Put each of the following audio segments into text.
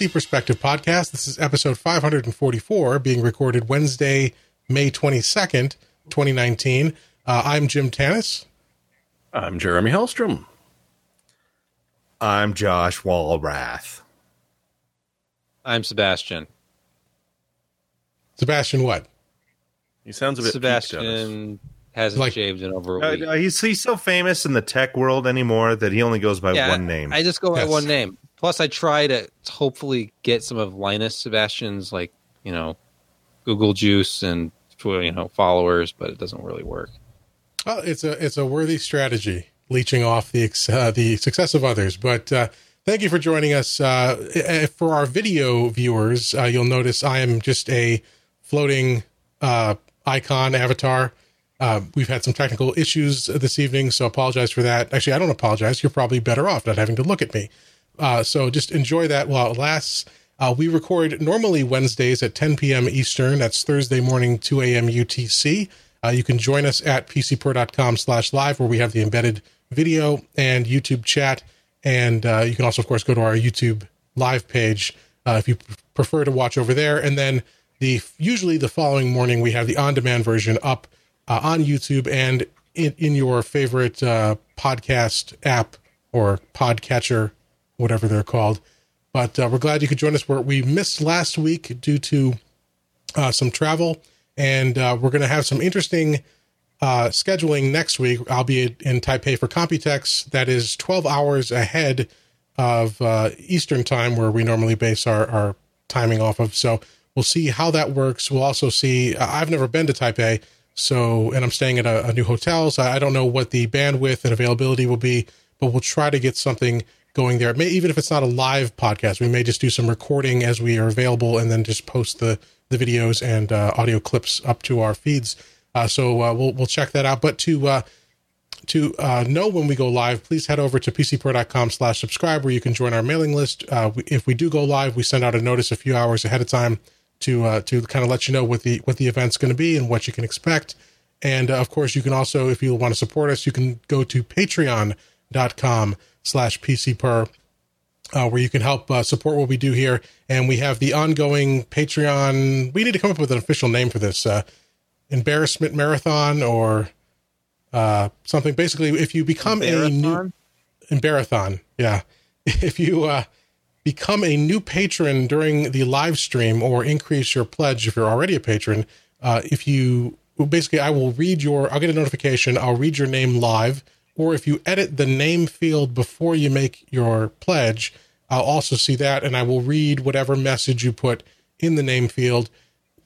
welcome PC Perspective Podcast. This is episode 544, being recorded Wednesday, May 22nd, 2019. Uh, I'm Jim Tanous. I'm Jeremy Hellstrom. I'm Josh Walrath. I'm Sebastian. Sebastian, what? He sounds a bit Sebastian hasn't Like- shaved in over a Uh, week. uh, he's, he's so famous in the tech world anymore that he only goes by yeah, one name. I just go by Yes. one name. Plus, I try to hopefully get some of Linus Sebastian's like you know Google juice and you know followers, but it doesn't really work. Well, it's a it's a worthy strategy, leeching off the uh, the success of others. But uh, thank you for joining us. Uh, eh, for our video viewers, uh, you'll notice I am just a floating uh, icon avatar. Uh, we've had some technical issues this evening, so apologize for that. Actually, I don't apologize. You're probably better off not having to look at me. Uh, so just enjoy that while it lasts. Uh, we record normally Wednesdays at 10 p.m. Eastern. That's Thursday morning, 2 a.m. UTC. Uh, you can join us at pcper.com slash live where we have the embedded video and YouTube chat. And uh, you can also, of course, go to our YouTube live page uh, if you prefer to watch over there. And then the usually the following morning, we have the on-demand version up uh, on YouTube and in, in your favorite uh, podcast app or podcatcher, whatever they're called. But uh, we're glad you could join us. We're, we missed last week due to uh, some travel, and uh, we're going to have some interesting uh, scheduling next week. I'll be in Taipei for Computex. That is 12 hours ahead of uh, Eastern time, where we normally base our, our timing off of. So we'll see how that works. We'll also see. I've never been to Taipei, so and I'm staying at a, a new hotel, so I don't know what the bandwidth and availability will be, but we'll try to get something going there. May, even if it's not a live podcast, we may just do some recording as we are available, and then just post the the videos and uh, audio clips up to our feeds. Uh, so uh, we'll we'll check that out. But to uh, to uh, know when we go live, please head over to pcper.com slash subscribe where you can join our mailing list. Uh, if we do go live, we send out a notice a few hours ahead of time to to kind of let you know what the what the event's going to be and what you can expect. And of course, you can also, if you want to support us, you can go to patreon.com slash pcper uh, where you can help uh, support what we do here. And we have the ongoing Patreon. We need to come up with an official name for this uh, embarrassment marathon or uh, something. Basically, if you become a new Marathon? Yeah. If you uh, become a new patron during the live stream or increase your pledge if you're already a patron, uh, if you basically, I will read your, I'll get a notification, I'll read your name live. Or if you edit the name field before you make your pledge, I'll also see that and I will read whatever message you put in the name field,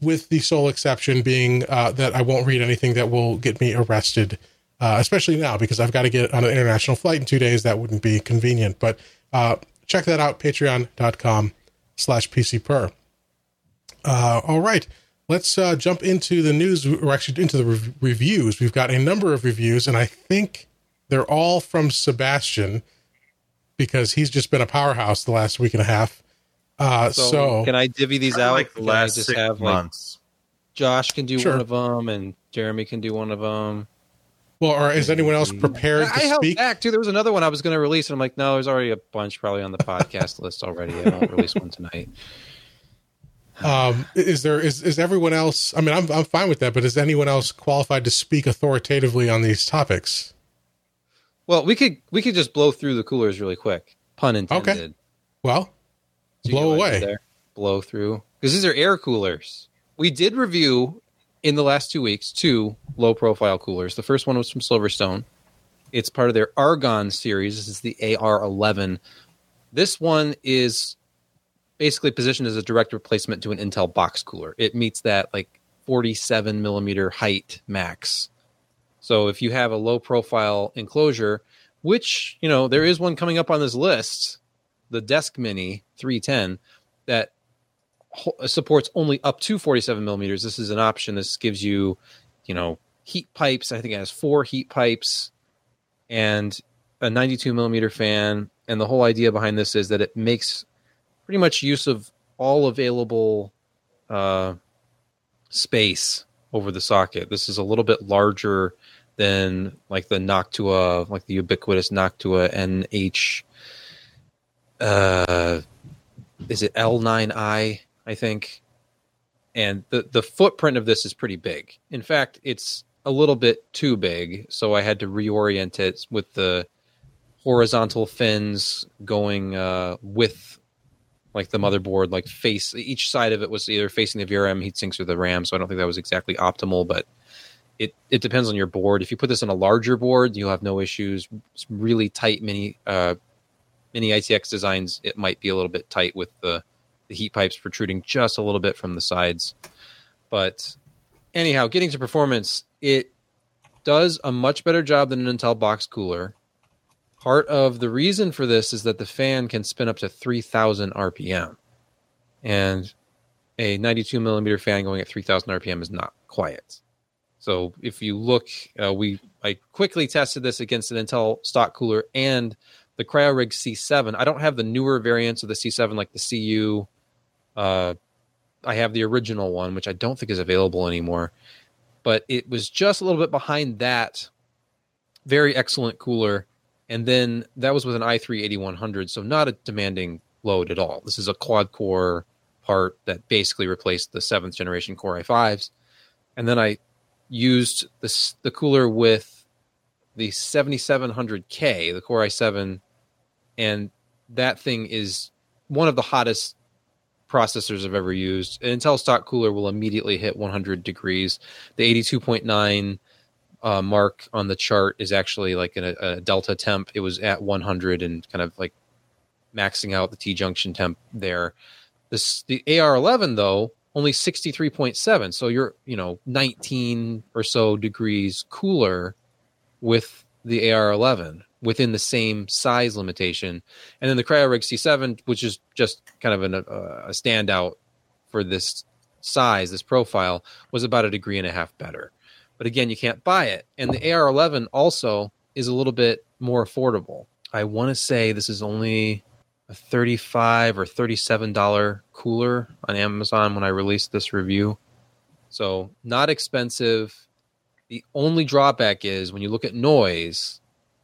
with the sole exception being uh, that I won't read anything that will get me arrested uh, especially now because I've got to get on an international flight in two days. That wouldn't be convenient. But uh, check that out, patreon.com slash PCPer. Uh, all right. Let's uh, jump into the news, or actually into the rev- reviews. We've got a number of reviews, and I think they're all from Sebastian because he's just been a powerhouse the last week and a half. Uh, so, So, can I divvy these I out? like the last just six have like months. Josh can do Sure. one of them, and Jeremy can do one of them. well, or is anyone else prepared I to held speak? back too. There was another one I was going to release, and I'm like, no, there's already a bunch probably on the podcast list already. I won't release one tonight. Um, is there is is everyone else? I mean, I'm I'm fine with that, but is anyone else qualified to speak authoritatively on these topics? Well, we could we could just blow through the coolers really quick. Pun intended. Okay. Well, So blow know what I away. there? Blow through. Because these are air coolers. We did review in the last two weeks two low profile coolers. The first one was from Silverstone. It's part of their Argon series. This is the AR11. This one is basically positioned as a direct replacement to an Intel box cooler. It meets that like 47 millimeter height max. So if you have a low profile enclosure, which, you know, there is one coming up on this list, the DeskMini 310, that supports only up to 47 millimeters. This is an option. This gives you, you know, heat pipes. I think it has four heat pipes and a 92 millimeter fan. And the whole idea behind this is that it makes pretty much use of all available uh, space over the socket. This is a little bit larger than like the Noctua, like the ubiquitous Noctua NH uh, is it L9i, I think. And the the footprint of this is pretty big. In fact, it's a little bit too big, so I had to reorient it with the horizontal fins going uh, with like the motherboard, like face each side of it was either facing the VRM heatsinks or the RAM. So I don't think that was exactly optimal, but it it depends on your board. If you put this on a larger board, you'll have no issues. It's really tight mini uh, mini ITX designs, it might be a little bit tight with the the heat pipes protruding just a little bit from the sides. But anyhow, getting to performance, it does a much better job than an Intel box cooler. Part of the reason for this is that the fan can spin up to 3000 RPM. And a 92 millimeter fan going at 3000 RPM is not quiet. So if you look, uh, we I quickly tested this against an Intel stock cooler and the CryoRig C7. I don't have the newer variants of the C7 like the CU. Uh, I have the original one, which I don't think is available anymore. But it was just a little bit behind that. Very excellent cooler. And then that was with an i3 8100, so not a demanding load at all. This is a quad core part that basically replaced the seventh generation Core i5s. And then I used this, the cooler with the 7700K, the Core i7 and that thing is one of the hottest processors I've ever used. An Intel stock cooler will immediately hit 100 degrees. The 82.9 uh, mark on the chart is actually like a, a delta temp. It was at 100 and kind of like maxing out the T junction temp there. This the AR11 though only 63.7, so you're you know 19 or so degrees cooler with the AR11 within the same size limitation. And then the CryoRig C7, which is just kind of an, uh, a standout for this size, this profile, was about a degree and a half better. But again, you can't buy it. And the AR11 also is a little bit more affordable. I want to say this is only a 35 or 37 dollar cooler on Amazon when I released this review. So, not expensive. The only drawback is when you look at noise,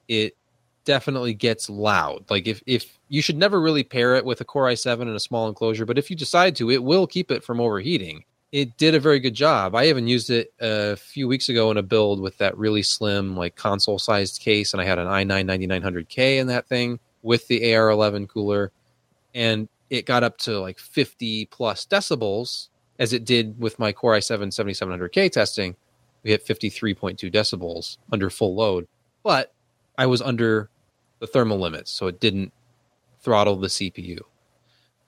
it definitely gets loud. Like if if you should never really pair it with a Core i7 in a small enclosure, but if you decide to, it will keep it from overheating. It did a very good job. I even used it a few weeks ago in a build with that really slim, like console sized case, and I had an i9 9900K in that thing with the AR11 cooler, and it got up to like 50 plus decibels, as it did with my Core i7 7700K testing. We hit 53.2 decibels under full load, but I was under the thermal limits, so it didn't throttle the CPU.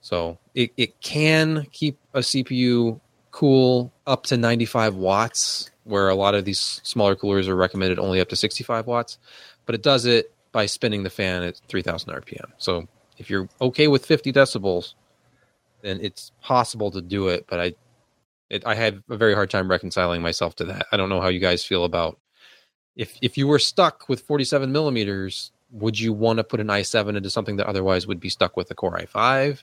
So it, it can keep a CPU cool up to 95 watts, where a lot of these smaller coolers are recommended only up to 65 watts, but it does it by spinning the fan at 3000 RPM. So if you're okay with 50 decibels, then it's possible to do it, but I it, I have a very hard time reconciling myself to that. I don't know how you guys feel about if if you were stuck with 47 millimeters would you want to put an i7 into something that otherwise would be stuck with a Core i5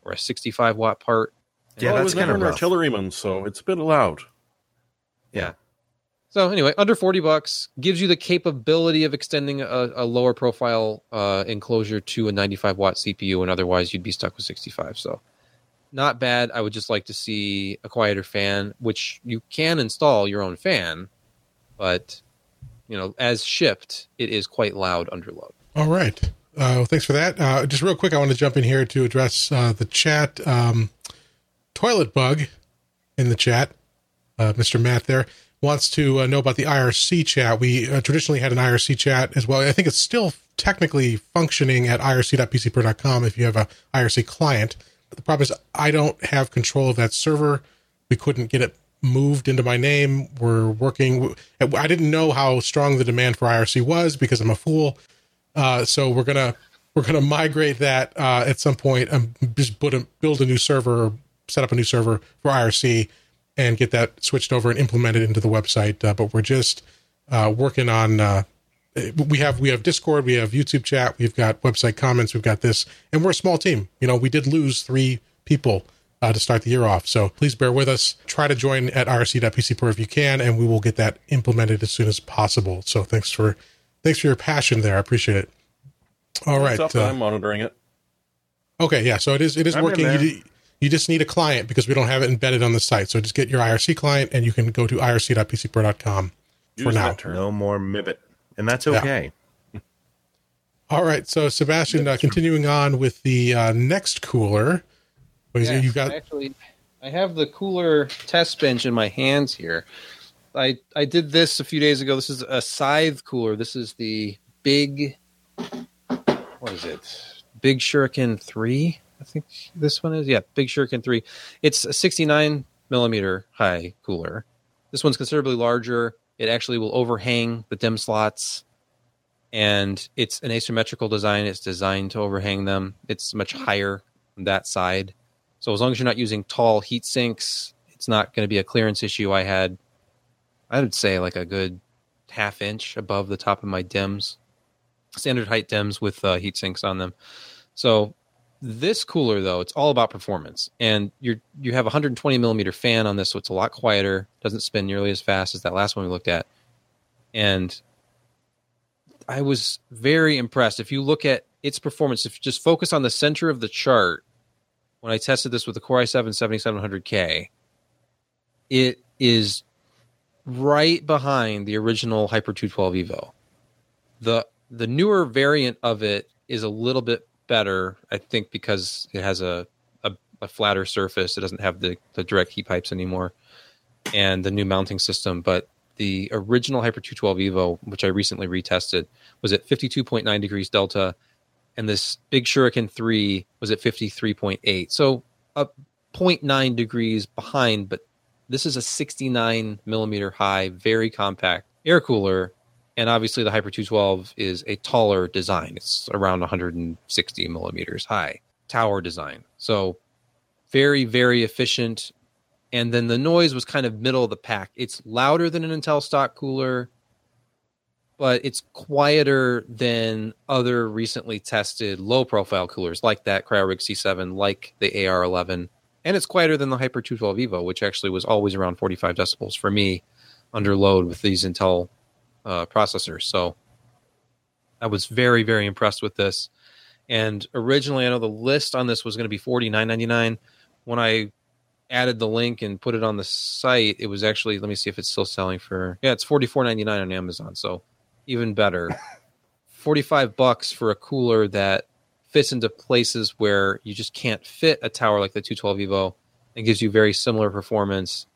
or a 65 watt part? Yeah, well, that's was never an rough. artilleryman, so it's a bit loud. Yeah. So anyway, under 40 bucks gives you the capability of extending a, a lower profile uh, enclosure to a 95 watt CPU, and otherwise you'd be stuck with 65. So not bad. I would just like to see a quieter fan, which you can install your own fan, but you know, as shipped, it is quite loud under load. All right. Uh, well, thanks for that. Uh, just real quick, I want to jump in here to address uh, the chat. Um, Toilet Bug in the chat, uh, Mr. Matt there, wants to uh, know about the IRC chat. We uh, traditionally had an IRC chat as well. I think it's still technically functioning at irc.pcper.com if you have a IRC client. But the problem is I don't have control of that server. We couldn't get it moved into my name. We're working. I didn't know how strong the demand for IRC was because I'm a fool. Uh, so we're gonna we're gonna migrate that uh, at some point and just a, build a new server, set up a new server for IRC, and get that switched over and implemented into the website. Uh, but we're just uh, working on. Uh, we have we have Discord, we have YouTube chat, we've got website comments, we've got this, and we're a small team. You know, we did lose three people uh, to start the year off. So please bear with us. Try to join at irc.pcper if you can, and we will get that implemented as soon as possible. So thanks for thanks for your passion there. I appreciate it. All right, uh, I'm monitoring it. Okay, yeah. So it is it is I'm in working. You, you just need a client because we don't have it embedded on the site. So just get your IRC client, and you can go to irc.pcper.com for now. No more Mibbit. And that's okay. All right. So Sebastian, uh, continuing on with the uh, next cooler. What is it? You've got actually I have the cooler test bench in my hands here. I I did this a few days ago. This is a scythe cooler. This is the big what is it? Big Shuriken three. I think this one is yeah, Big Shuriken three. It's a 69 millimeter high cooler. This one's considerably larger. It actually will overhang the DIMM slots, and it's an asymmetrical design. It's designed to overhang them. It's much higher on that side. So as long as you're not using tall heat sinks, it's not going to be a clearance issue. I had, I would say like a good half inch above the top of my DIMMs, standard height DIMMs with uh, heat sinks on them. So this cooler though, it's all about performance, and you're you have a 120 millimeter fan on this, so it's a lot quieter, doesn't spin nearly as fast as that last one we looked at, and I was very impressed. If you look at its performance, if you just focus on the center of the chart when I tested this with the Core i7 7700K, it is right behind the original Hyper 212 Evo. The the newer variant of it is a little bit better, I think, because it has a a, a flatter surface. It doesn't have the, the direct heat pipes anymore, and the new mounting system. But the original Hyper 212 Evo, which I recently retested, was at 52.9 degrees delta, and this Big Shuriken 3 was at 53.8. So a 0.9 degrees behind, but this is a 69 millimeter high, very compact air cooler. And obviously, the Hyper 212 is a taller design. It's around 160 millimeters high, tower design. So, very, very efficient. And then the noise was kind of middle of the pack. It's louder than an Intel stock cooler, but it's quieter than other recently tested low profile coolers like that CryoRig C7, like the AR11. And it's quieter than the Hyper 212 Evo, which actually was always around 45 decibels for me under load with these Intel uh, processors. So I was very, very impressed with this. And originally, I know the list on this was going to be forty nine ninety nine. When I added the link and put it on the site, it was actually let me see if it's still selling for yeah, it's forty four ninety nine on Amazon. So even better, forty five bucks for a cooler that fits into places where you just can't fit a tower like the two twelve Evo. It gives you very similar performance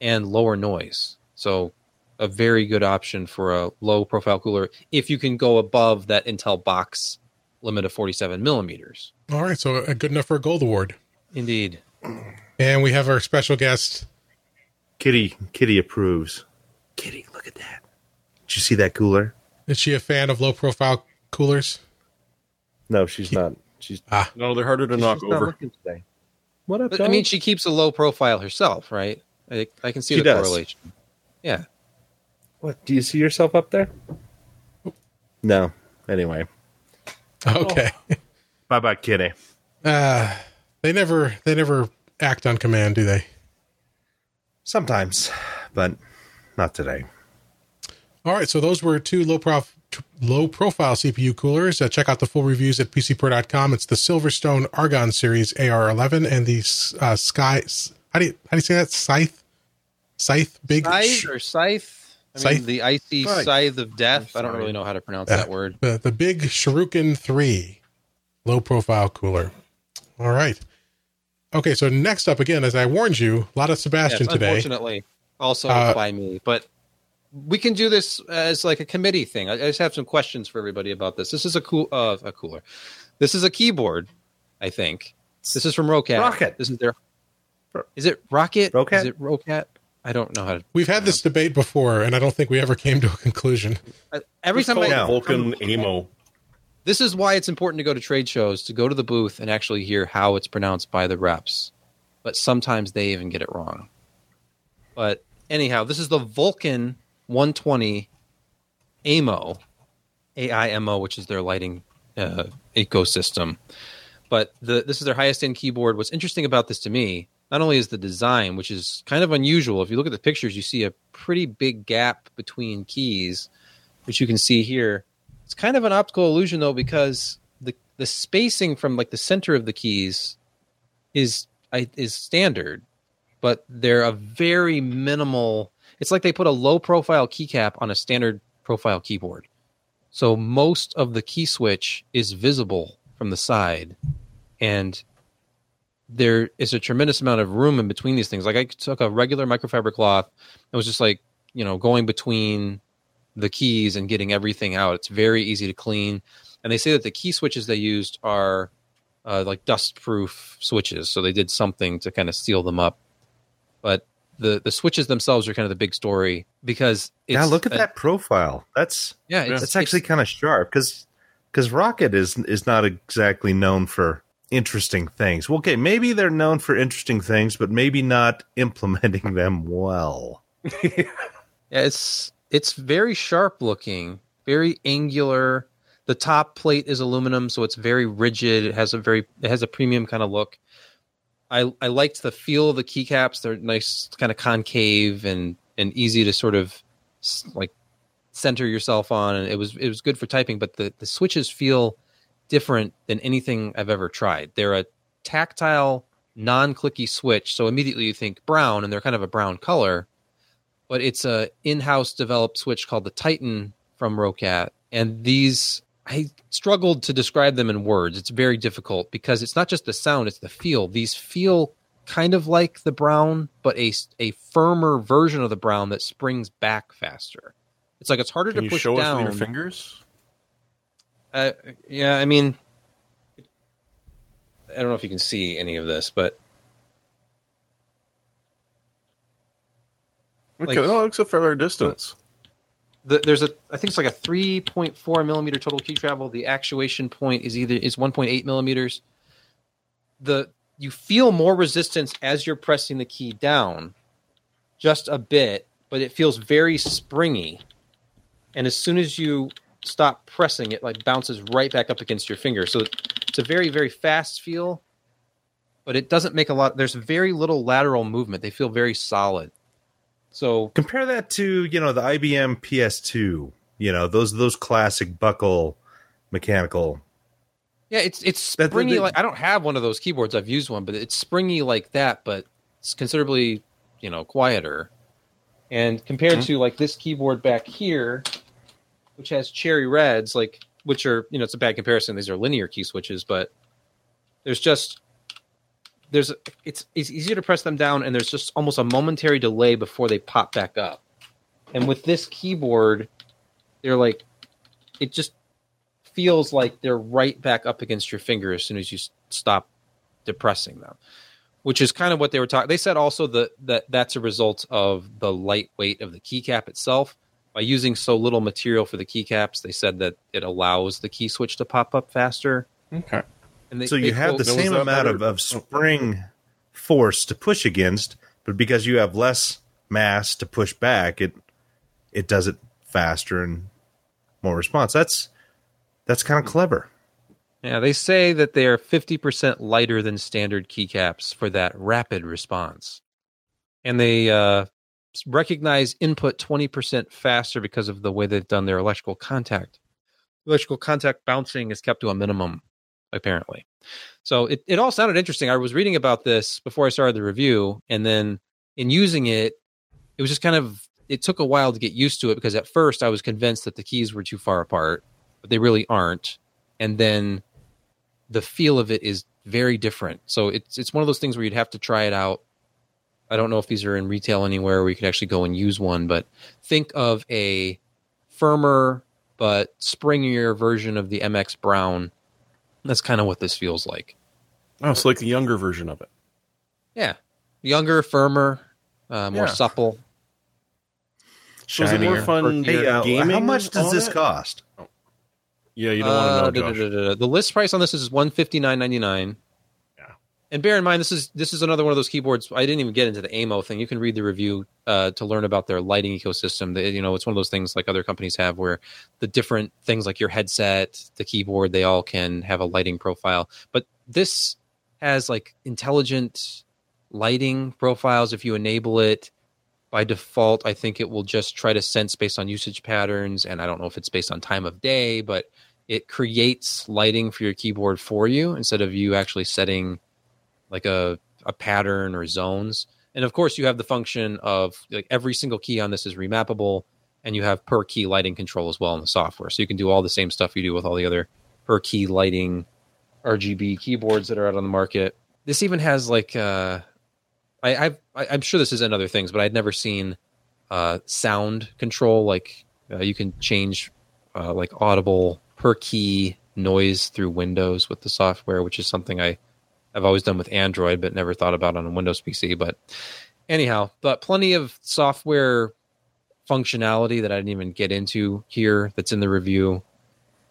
and lower noise. So a very good option for a low profile cooler if you can go above that Intel box limit of 47 millimeters. all right. So uh, good enough for a gold award. Indeed. And we have our special guest. Kitty Kitty approves. Kitty, look at that. Did you see that cooler? Is she a fan of low profile coolers? No, she's not. She's, No, they're harder to knock she's not over. looking today. What up, But, I mean, she keeps a low profile herself, right? I, I can see She the does. correlation. Yeah. What? Do you see yourself up there? No. Anyway, Okay. bye bye, Kitty. Uh, they never they never act on command, do they? Sometimes, but not today. All right, so those were two low prof low profile CPU coolers. Uh, check out the full reviews at pcper.com. It's the Silverstone Argon Series AR11 and the uh, Sky. How do you how do you say that? Scythe, Scythe, big. Scythe or scythe? I mean, the icy Scythe. scythe of death. I don't really know how to pronounce Yeah. that word. the the big Shuriken Three, low profile cooler. All right. Okay, so next up again, as I warned you, a lot of Sebastian Yes, today. unfortunately, also Uh, by me. But we can do this as like a committee thing. I, I just have some questions for everybody about this. This is a cool, uh, a cooler. This is a keyboard. I think this is from Roccat. Rocket. This is their. Is it Rocket? Roccat? Is it Roccat? I don't know how to. We've had this debate before, and I don't think we ever came to a conclusion. I- Every It's time I, called Yeah. Vulcan Amo. this is why it's important to go to trade shows to go to the booth and actually hear how it's pronounced by the reps but sometimes they even get it wrong but anyhow this is the vulcan 120 amo aimo which is their lighting uh, ecosystem but the, this is their highest end keyboard what's interesting about this to me not only is the design which is kind of unusual if you look at the pictures you see a pretty big gap between keys which you can see here it's kind of an optical illusion though because the the spacing from like the center of the keys is is standard, but they're a very minimal. It's like they put a low profile keycap on a standard profile keyboard. So most of the key switch is visible from the side, and there is a tremendous amount of room in between these things. Like I took a regular microfiber cloth, it was just like you know going between the keys and getting everything out. It's very easy to clean, and they say that the key switches they used are uh, like dust-proof switches, so they did something to kind of seal them up. But the the switches themselves are kind of the big story because it's, yeah, look at a- that profile. That's Yeah, it's, that's actually kind of sharp because because Rocket is is not exactly known for interesting things. Okay, maybe they're known for interesting things, but maybe not implementing them well. Yeah, it's it's very sharp looking, very angular. The top plate is aluminum, so it's very rigid. It has a very it has a premium kind of look. I I liked the feel of the keycaps. They're nice, kind of concave and and easy to sort of like center yourself on. And it was it was good for typing. But the the switches feel different than anything I've ever tried. They're a tactile, non-clicky switch, so immediately you think brown, and they're kind of a brown color but it's a in-house developed switch called the Titan from Roccat. And these, I struggled to describe them in words. It's very difficult because it's not just the sound; it's the feel. These feel kind of like the brown, but a a firmer version of the brown that springs back faster. It's like it's harder Can to push show us down. with your fingers? Uh, yeah, I mean, I don't know if you can see any of this, but Okay, Like- oh, it looks a fair distance. the, there's a I think it's like a 3.4 millimeter total key travel. The actuation point is either is 1.8 millimeters. The you feel more resistance as you're pressing the key down, just a bit, but it feels very springy. And as soon as you stop pressing, it like bounces right back up against your finger. So it's a very very fast feel, but it doesn't make a lot. There's very little lateral movement. They feel very solid. So Compare that to you know the IBM PS2. You know those those classic buckle mechanical. Yeah, it's it's that- springy. that- like I don't have one of those keyboards. I've used one, but it's springy like that, but it's considerably you know quieter. And compared Mm-hmm. to like this keyboard back here, which has cherry reds, like which are you know it's a bad comparison. These are linear key switches, but there's just there's it's it's easier to press them down, and there's just almost a momentary delay before they pop back up. And with this keyboard, they're like it just feels like they're right back up against your finger as soon as you stop depressing them which is kind of what they were talking they said also that, that that's a result of the lightweight of the keycap itself by using so little material for the keycaps they said that it allows the key switch to pop up faster Okay. and they, So you they have quote- the same amount of, of spring force to push against, but because you have less mass to push back, it it does it faster and more response. That's that's kind of clever. Yeah, they say that they are 50% lighter than standard keycaps for that rapid response. And they uh, recognize input 20% faster because of the way they've done their electrical contact. Electrical contact bouncing is kept to a minimum, apparently. So it, it all sounded interesting. I was reading about this before I started the review, and then in using it, it was just kind of, it took a while to get used to it because at first I was convinced that the keys were too far apart, but they really aren't. And then the feel of it is very different. So it's it's one of those things where you'd have to try it out. I don't know if these are in retail anywhere where you could actually go and use one, but think of a firmer but springier version of the MX Brown. That's kind of what this feels like. Oh, it's like the younger version of it. Yeah, younger, firmer, uh, more Yeah. supple. So is it more fun Hey, uh, gaming how much does this it? cost? Yeah, you don't Uh, want to da- know, da- da- da- The list price on this is one fifty nine ninety nine. And bear in mind, this is this is another one of those keyboards. I didn't even get into the AMO thing. You can read the review uh, to learn about their lighting ecosystem. They, you know, it's one of those things like other companies have, where the different things like your headset, the keyboard, they all can have a lighting profile. But this has like intelligent lighting profiles if you enable it by default i think it will just try to sense based on usage patterns and i don't know if it's based on time of day but it creates lighting for your keyboard for you instead of you actually setting like a, a pattern or zones. And of course, you have the function of like every single key on this is remappable, and you have per key lighting control as well in the software. So you can do all the same stuff you do with all the other per key lighting RGB keyboards that are out on the market. This even has like uh, I, I've, I, I'm sure this is in other things, but I'd never seen uh, sound control. Like uh, you can change uh, like audible per key noise through Windows with the software, which is something I I've always done with Android, but never thought about on a Windows PC. But anyhow, but plenty of software functionality that I didn't even get into here that's in the review,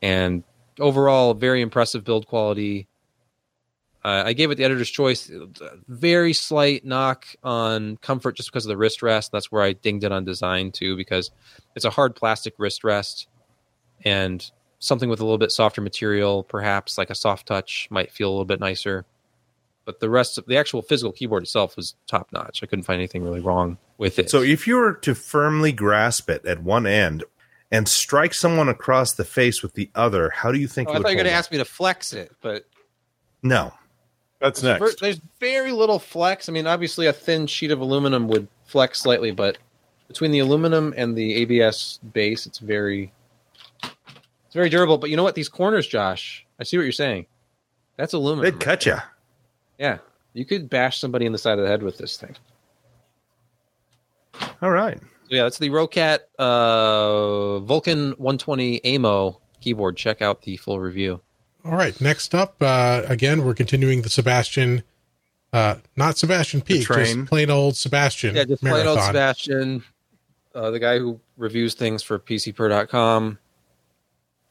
and overall, very impressive build quality. Uh, I gave it the editor's choice. Very slight knock on comfort just because of the wrist rest. That's where I dinged it on design too, because it's a hard plastic wrist rest, and something with a little bit softer material, perhaps like a soft touch, might feel a little bit nicer. But the rest of the actual physical keyboard itself was top notch. I couldn't find anything really wrong with it. So if you were to firmly grasp it at one end and strike someone across the face with the other, how do you think Oh, it I would thought you were going to ask me to flex it, but No. That's Ver- next. There's very little flex. I mean, obviously, a thin sheet of aluminum would flex slightly, but between the aluminum and the ABS base, it's very, it's very durable. But you know what? These corners, Josh, I see what you're saying. That's aluminum. They'd cut you. Yeah, you could bash somebody in the side of the head with this thing. All right. So yeah, that's the Roccat uh, Vulcan 120 AMO keyboard. Check out the full review. All right. Next up, uh, again, we're continuing the Sebastian, uh, not Sebastian Peak, just plain old Sebastian Yeah, just plain old Sebastian, uh, the guy who reviews things for PCPer.com.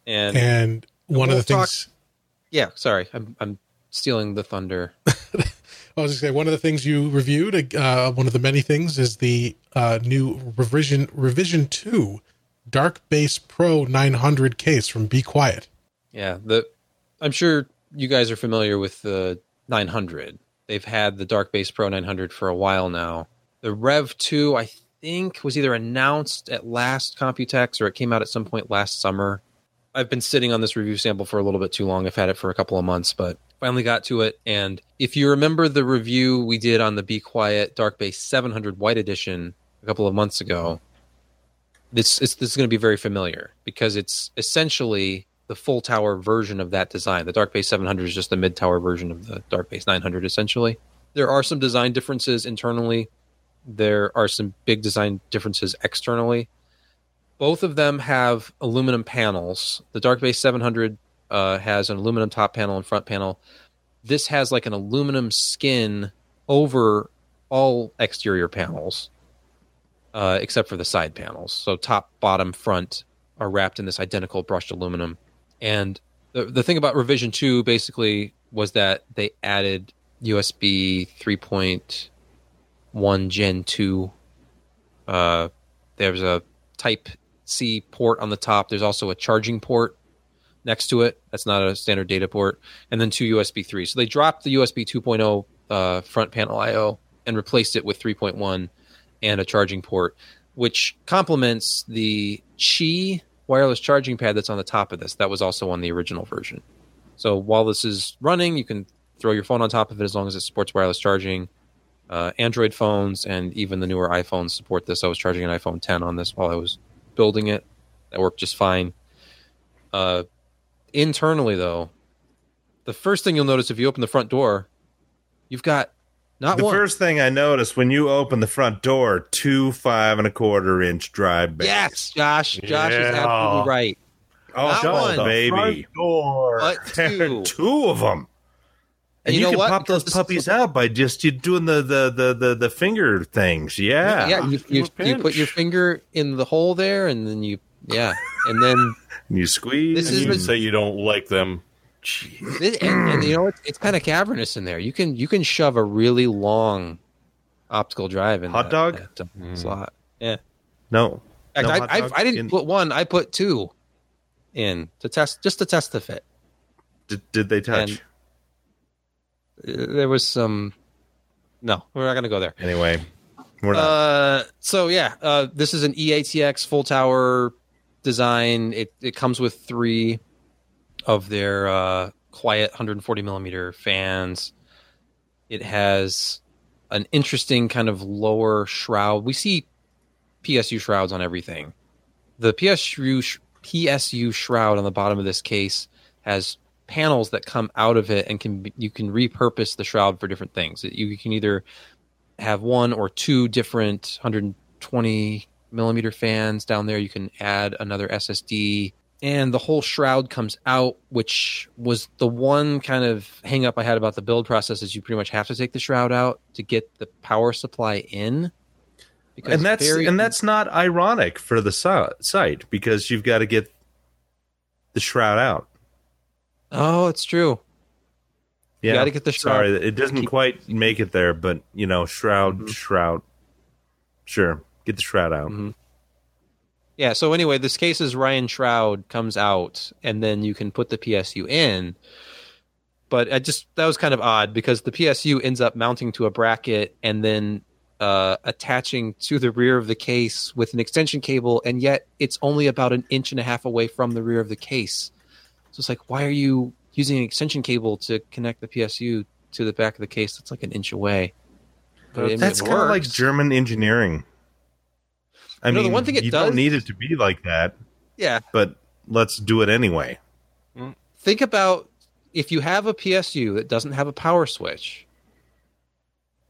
And and one of we'll the things Yeah, sorry, I'm I'm stealing the thunder. I was going to say one of the things you reviewed, uh, one of the many things, is the uh, new revision revision two, Dark Base Pro 900 case from Be Quiet. Yeah, the I'm sure you guys are familiar with the 900. They've had the Dark Base Pro 900 for a while now. The Rev 2, I think, was either announced at last Computex or it came out at some point last summer. I've been sitting on this review sample for a little bit too long. I've had it for a couple of months, but finally got to it. And if you remember the review we did on the Be Quiet Dark Base 700 White Edition a couple of months ago, this, it's, this is going to be very familiar because it's essentially the full tower version of that design. The Dark Base 700 is just the mid tower version of the Dark Base 900, essentially. There are some design differences internally. There are some big design differences externally. Both of them have aluminum panels. The Dark Base 700 uh, has an aluminum top panel and front panel. This has like an aluminum skin over all exterior panels, uh, except for the side panels. So top, bottom, front are wrapped in this identical brushed aluminum. And the the thing about revision two basically was that they added USB 3.1 Gen 2. Uh, there's a Type C port on the top. There's also a charging port next to it. That's not a standard data port. And then two USB 3. So they dropped the USB 2.0 uh, front panel I/O and replaced it with 3.1 and a charging port, which complements the Qi wireless charging pad that's on the top of this. That was also on the original version. So while this is running, you can throw your phone on top of it as long as it supports wireless charging. Uh, Android phones and even the newer iPhones support this. I was charging an iPhone 10 on this while I was building it. That worked just fine. Uh, internally, though, the first thing you'll notice if you open the front door, you've got not the one. first thing I noticed when you open the front door, two five and a quarter inch drive bays. yes, Josh. Josh is absolutely right. Oh, Not one. baby. door. But two. two of them. And, And you you, know can what? pop those Because this- puppies out by just you doing the, the the the the finger things. Yeah. yeah, you, you, you put your finger in the hole there, and then you, yeah, and then And you squeeze. This and is you- you say you don't like them. Jeez. This- and, and you know it's, it's kind of cavernous in there. You can you can shove a really long optical drive in Hot that- dog? that, uh, Mm. slot. Yeah, no. in No fact, hot I, I, I didn't in- put one. I put two in to test just to test the fit. Did, did they touch? And- Uh, There was some. No, we're not going to go there. anyway, we're not. Uh, so yeah, uh, this is an EATX full tower design. It it comes with three of their uh, quiet 140 millimeter fans. It has an interesting kind of lower shroud. We see PSU shrouds on everything. The PSU PSU shroud on the bottom of this case has panels that come out of it and can be, you can repurpose the shroud for different things. You can either have one or two different 120 millimeter fans down there. You can add another SSD, and the whole shroud comes out, which was the one kind of hang up I had about the build process is you pretty much have to take the shroud out to get the power supply in. Because and that's very, and that's not ironic for the site because you've got to get the shroud out. Oh, it's true. Yeah, got to get the shroud. Sorry, it doesn't keep, quite make it there, but you know, shroud, mm-hmm. shroud. Sure, get the shroud out. Mm-hmm. Yeah. So anyway, this case is Ryan Shroud comes out, and then you can put the PSU in. But I just that was kind of odd because the PSU ends up mounting to a bracket and then uh, attaching to the rear of the case with an extension cable, and yet it's only about an inch and a half away from the rear of the case. So it's like, why are you using an extension cable to connect the PSU to the back of the case that's like an inch away? But that's kind of like German engineering. I mean, the one thing it you does, don't need it to be like that. Yeah, but let's do it anyway. Think about if you have a PSU that doesn't have a power switch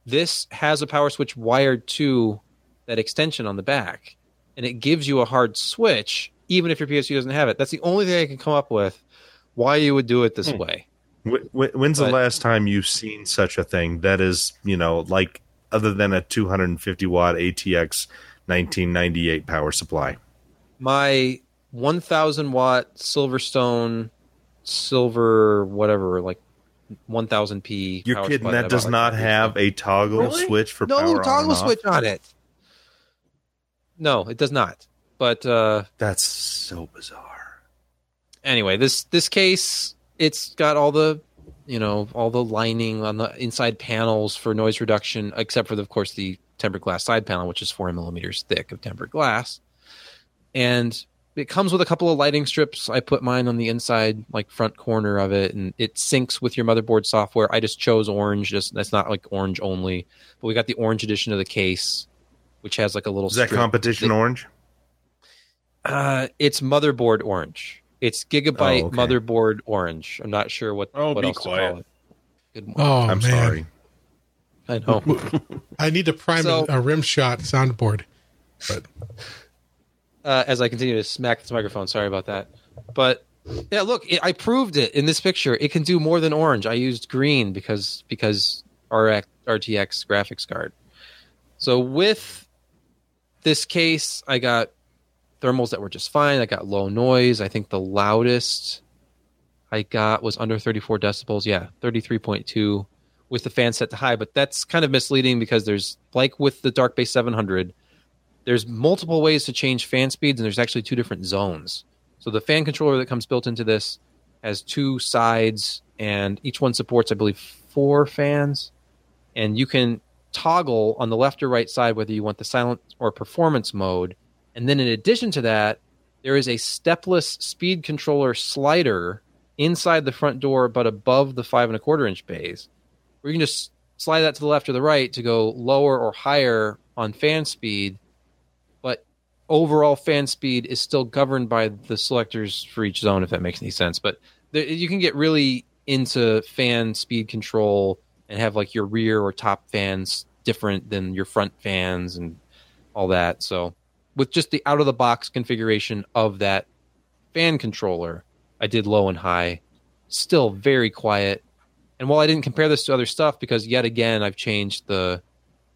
this has a power switch wired to that extension on the back, and it gives you a hard switch, even if your PSU doesn't have it. That's the only thing I can come up with why you would do it this hmm. way. When's but, the last time you've seen such a thing that is, you know, like other than a 250 watt ATX 1998 power supply? My 1000 watt Silverstone silver whatever like 1000p. You're kidding? That does not have a toggle really? switch for no power toggle on switch on it. No, it does not. But uh, that's so bizarre. Anyway, this this case it's got all the you know all the lining on the inside panels for noise reduction, except for the, of course the tempered glass side panel, which is four millimeters thick of tempered glass, and it comes with a couple of lighting strips. I put mine on the inside, like front corner of it, and it syncs with your motherboard software. I just chose orange. Just that's not like orange only, but we got the orange edition of the case, which has like a little. Is that competition orange? Uh, it's motherboard orange. It's gigabyte oh, okay. motherboard orange. I'm not sure what. Oh, what be quiet. Good Oh, I'm man. sorry. I know. I need to prime so, a, a rim shot soundboard, but uh, as I continue to smack this microphone. Sorry about that. But yeah, look, it, I proved it in this picture. It can do more than orange. I used green because because RX, RTX graphics card. So with this case, I got thermals that were just fine. I got low noise. I think the loudest I got was under 34 decibels. Yeah, 33.2 with the fan set to high. But that's kind of misleading because there's like with the Dark Base 700 there's multiple ways to change fan speeds, and there's actually two different zones. So the fan controller that comes built into this has two sides, and each one supports, I believe, four fans. And you can toggle on the left or right side whether you want the silent or performance mode. And then in addition to that, there is a stepless speed controller slider inside the front door, but above the five and a quarter inch bays, where you can just slide that to the left or the right to go lower or higher on fan speed But overall fan speed is still governed by the selectors for each zone, if that makes any sense. But there, you can get really into fan speed control and have like your rear or top fans different than your front fans and all that. So with just the out of the box configuration of that fan controller, I did low and high, still very quiet. And while I didn't compare this to other stuff because yet again I've changed the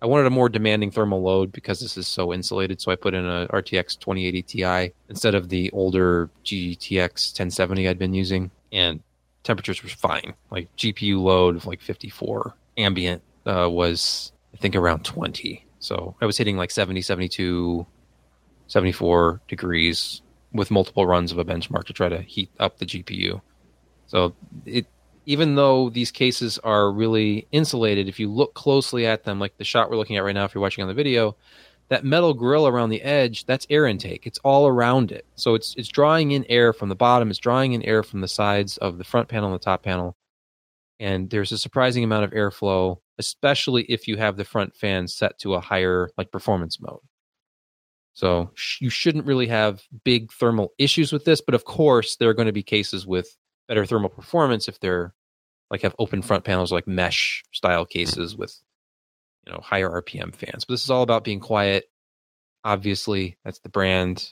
I wanted a more demanding thermal load because this is so insulated. So I put in a RTX 2080 Ti instead of the older GTX 1070 I'd been using, and temperatures were fine. Like GPU load of like 54, ambient uh, was I think around 20. So I was hitting like 70, 72, 74 degrees with multiple runs of a benchmark to try to heat up the GPU. So it even though these cases are really insulated, if you look closely at them, like the shot we're looking at right now, if you're watching on the video, that metal grill around the edge, that's air intake. It's all around it. So it's it's drawing in air from the bottom, it's drawing in air from the sides of the front panel and the top panel. And there's a surprising amount of airflow, especially if you have the front fan set to a higher like performance mode. So sh- you shouldn't really have big thermal issues with this, but of course there are going to be cases with better thermal performance if they're like have open mm-hmm. front panels like mesh style cases with you know higher RPM fans. But this is all about being quiet. Obviously, that's the brand.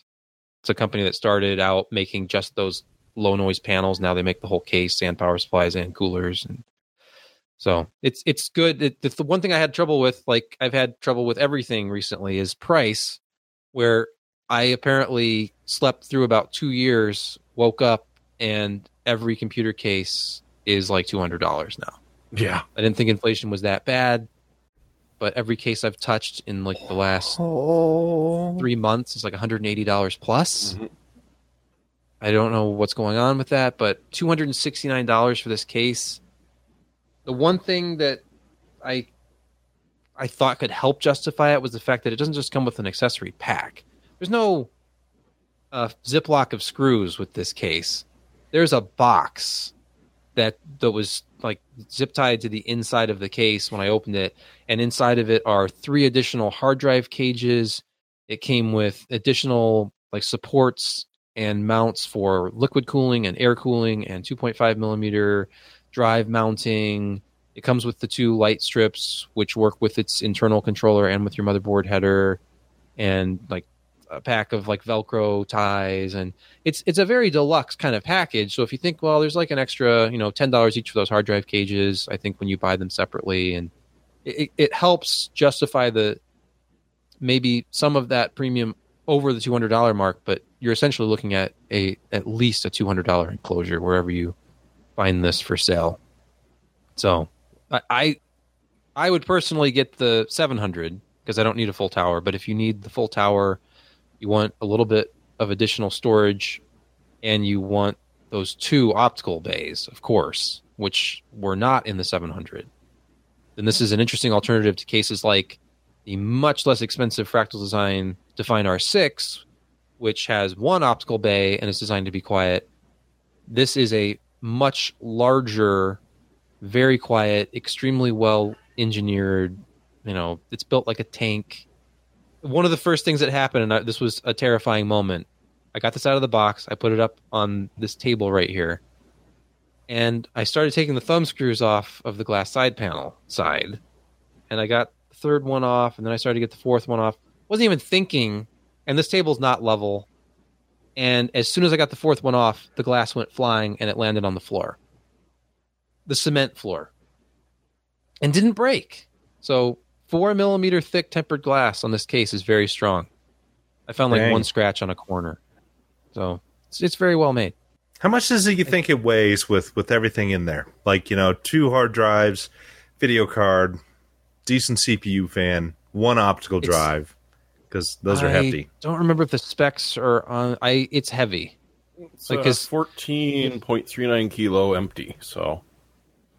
It's a company that started out making just those low noise panels. Now they make the whole case, and power supplies, and coolers, and so it's it's good. It, the one thing I had trouble with, like I've had trouble with everything recently, is price. Where I apparently slept through about two years, woke up, and every computer case is like two hundred dollars now. Yeah. I didn't think inflation was that bad, but every case I've touched in like the last three months is like one hundred and eighty dollars plus. Mhm. I don't know what's going on with that, but two hundred and sixty nine dollars for this case. The one thing that I I thought could help justify it was the fact that it doesn't just come with an accessory pack. There's no uh, ziplock of screws with this case. There's a box that that was like zip tied to the inside of the case when I opened it, and inside of it are three additional hard drive cages. It came with additional like supports and mounts for liquid cooling and air cooling and 2.5 millimeter drive mounting. It comes with the two light strips, which work with its internal controller and with your motherboard header, and like a pack of like Velcro ties, and it's it's a very deluxe kind of package. So if you think, well, there's like an extra, you know, ten dollars each for those hard drive cages. I think when you buy them separately, and it, it helps justify the maybe some of that premium over the two hundred dollar mark, but you're essentially looking at a at least a two hundred dollar enclosure wherever you find this for sale. So I I, I would personally get the seven hundred because I don't need a full tower. But if you need the full tower, you want a little bit of additional storage, and you want those two optical bays, of course, which were not in the seven hundred. Then this is an interesting alternative to cases like the much less expensive Fractal Design Define R6, which has one optical bay and is designed to be quiet. This is a much larger, very quiet, extremely well engineered. You know, it's built like a tank. One of the first things that happened, and I, this was a terrifying moment. I got this out of the box. I put it up on this table right here, and I started taking the thumb screws off of the glass side panel side, and I got the third one off, and then I started to get the fourth one off. Wasn't even thinking, and this table's not level. And as soon as I got the fourth one off, the glass went flying and it landed on the floor, the cement floor, and didn't break. So four millimeter thick tempered glass on this case is very strong. I found like Dang. one scratch on a corner, so it's, it's very well made. How much does it you think it weighs with with everything in there? Like you know, two hard drives, video card, decent CPU fan, one optical It's- drive, because those are hefty. I. Don't remember if the specs are on. I it's heavy. It's Like, like 'cause- fourteen point three nine kilo empty, so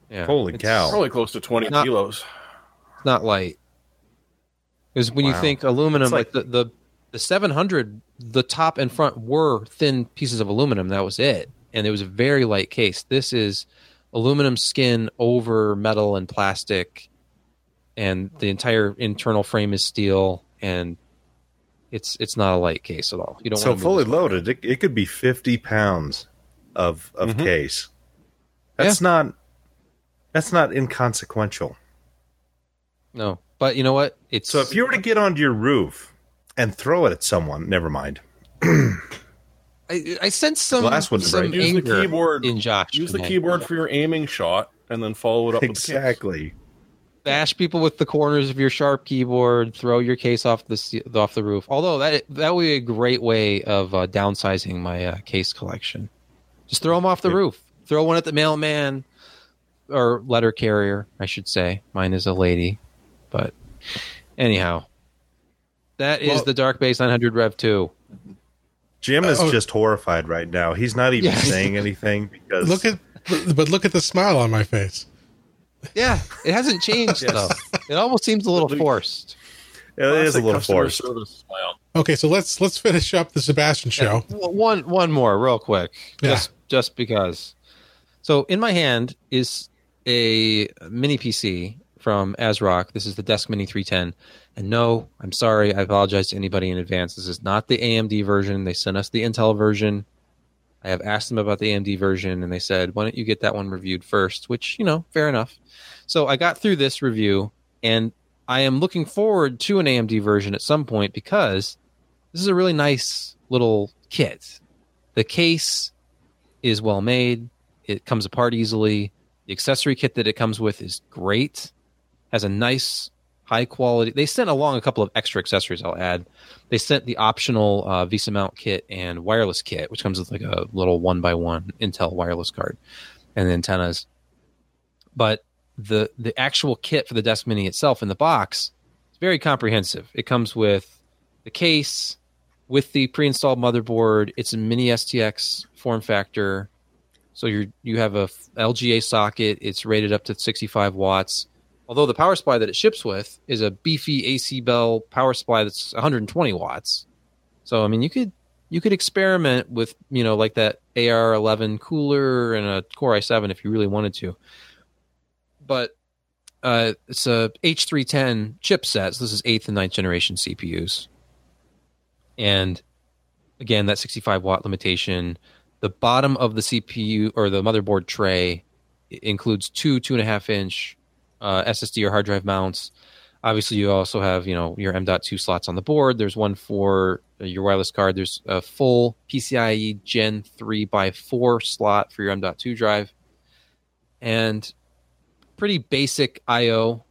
Yeah, Holy it's- cow. probably close to twenty Not- kilos. It's not light. Because when you think aluminum, It's like, like- the, the the 700, the top and front were thin pieces of aluminum. That was it, and it was a very light case. This is aluminum skin over metal and plastic, and the entire internal frame is steel, and it's it's not a light case at all. You don't So want to fully loaded, it, it could be fifty pounds of of Mhm. case. That's not that's not inconsequential. no. But you know what? It's So if you were to get onto your roof and throw it at someone, never mind. I, I sense some Glass wouldn't some break. Use the anger keyboard. in Josh. Use the tonight. keyboard for your aiming shot, and then follow it up with. Exactly. bash people with the corners of your sharp keyboard, throw your case off the off the roof. Although that that would be a great way of uh, downsizing my uh, case collection. Just throw them off the Yeah. roof. Throw one at the mailman or letter carrier, I should say. Mine is a lady, but anyhow, that is Well- the Dark Base 900 Rev 2. Jim is Oh. just horrified right now. He's not even Yeah. saying anything because Look at, but look at the smile on my face. Yeah, it hasn't changed though. It almost seems a little forced. It is a little forced. Okay, so let's let's finish up the Sebastian show. Yeah, one one more real quick, Yeah. just just because. So in my hand is a mini PC from ASRock. This is the DeskMini 310. And no, I'm sorry. I apologize to anybody in advance. This is not the AMD version. They sent us the Intel version. I have asked them about the AMD version, and they said, "Why don't you get that one reviewed first? Which you know, fair enough. So I got through this review, and I am looking forward to an AMD version at some point because this is a really nice little kit. The case is well made. It comes apart easily. The accessory kit that it comes with is great. Has a nice high quality. They sent along a couple of extra accessories I'll add. They sent the optional uh, VESA mount kit and wireless kit, which comes with like a little one by one Intel wireless card and the antennas. But the the actual kit for the DeskMini itself in the box is very comprehensive. It comes with the case, with the pre-installed motherboard. It's a mini STX form factor, so you you have a LGA socket. It's rated up to 65 watts. Although the power supply that it ships with is a beefy AcBel power supply that's 120 watts. So I mean, you could you could experiment with you know like that AR11 cooler and a Core i7 if you really wanted to. But uh, it's a H310 chipset. So this is eighth and ninth generation CPUs. And again, that 65 watt limitation. The bottom of the CPU or the motherboard tray includes two two and a half inch uh, SSD or hard drive mounts. Obviously, you also have you know your M.2 slots on the board. There's one for your wireless card. There's a full PCIe Gen 3 by 4 slot for your M.2 drive, and pretty basic I/O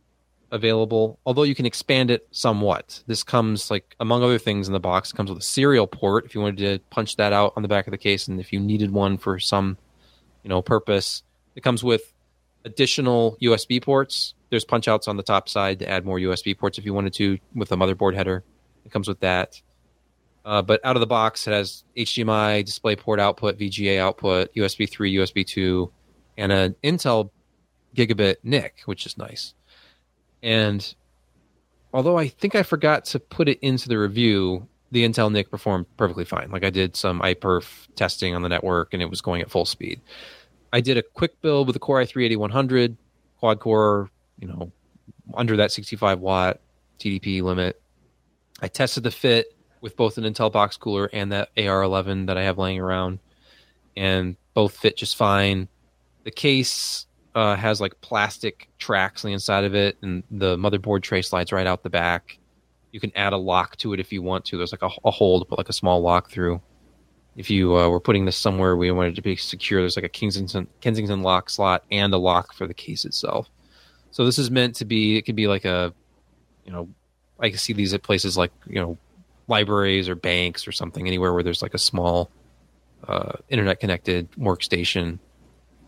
available. Although you can expand it somewhat. This comes like among other things in the box. Comes with a serial port if you wanted to punch that out on the back of the case, and if you needed one for some you know purpose. It comes with additional USB ports. There's punch outs on the top side to add more USB ports if you wanted to with a motherboard header. It comes with that. Uh, but out of the box, it has HDMI, DisplayPort output, VGA output, USB 3, USB 2, and an Intel gigabit NIC, which is nice. And although I think I forgot to put it into the review, the Intel NIC performed perfectly fine. Like I did some iPerf testing on the network and it was going at full speed. I did a quick build with a Core i3 8100 quad core, you know, under that 65 watt TDP limit. I tested the fit with both an Intel box cooler and that AR11 that I have laying around, and both fit just fine. The case uh, has like plastic tracks on the inside of it, and the motherboard tray slides right out the back. You can add a lock to it if you want to. There's like a, a hole to put like a small lock through if you uh, were putting this somewhere we wanted to be secure, there's like a Kensington Kensington lock slot and a lock for the case itself. So this is meant to be. It could be like a, you know, I can see these at places like you know, libraries or banks or something. Anywhere where there's like a small, uh, internet connected workstation.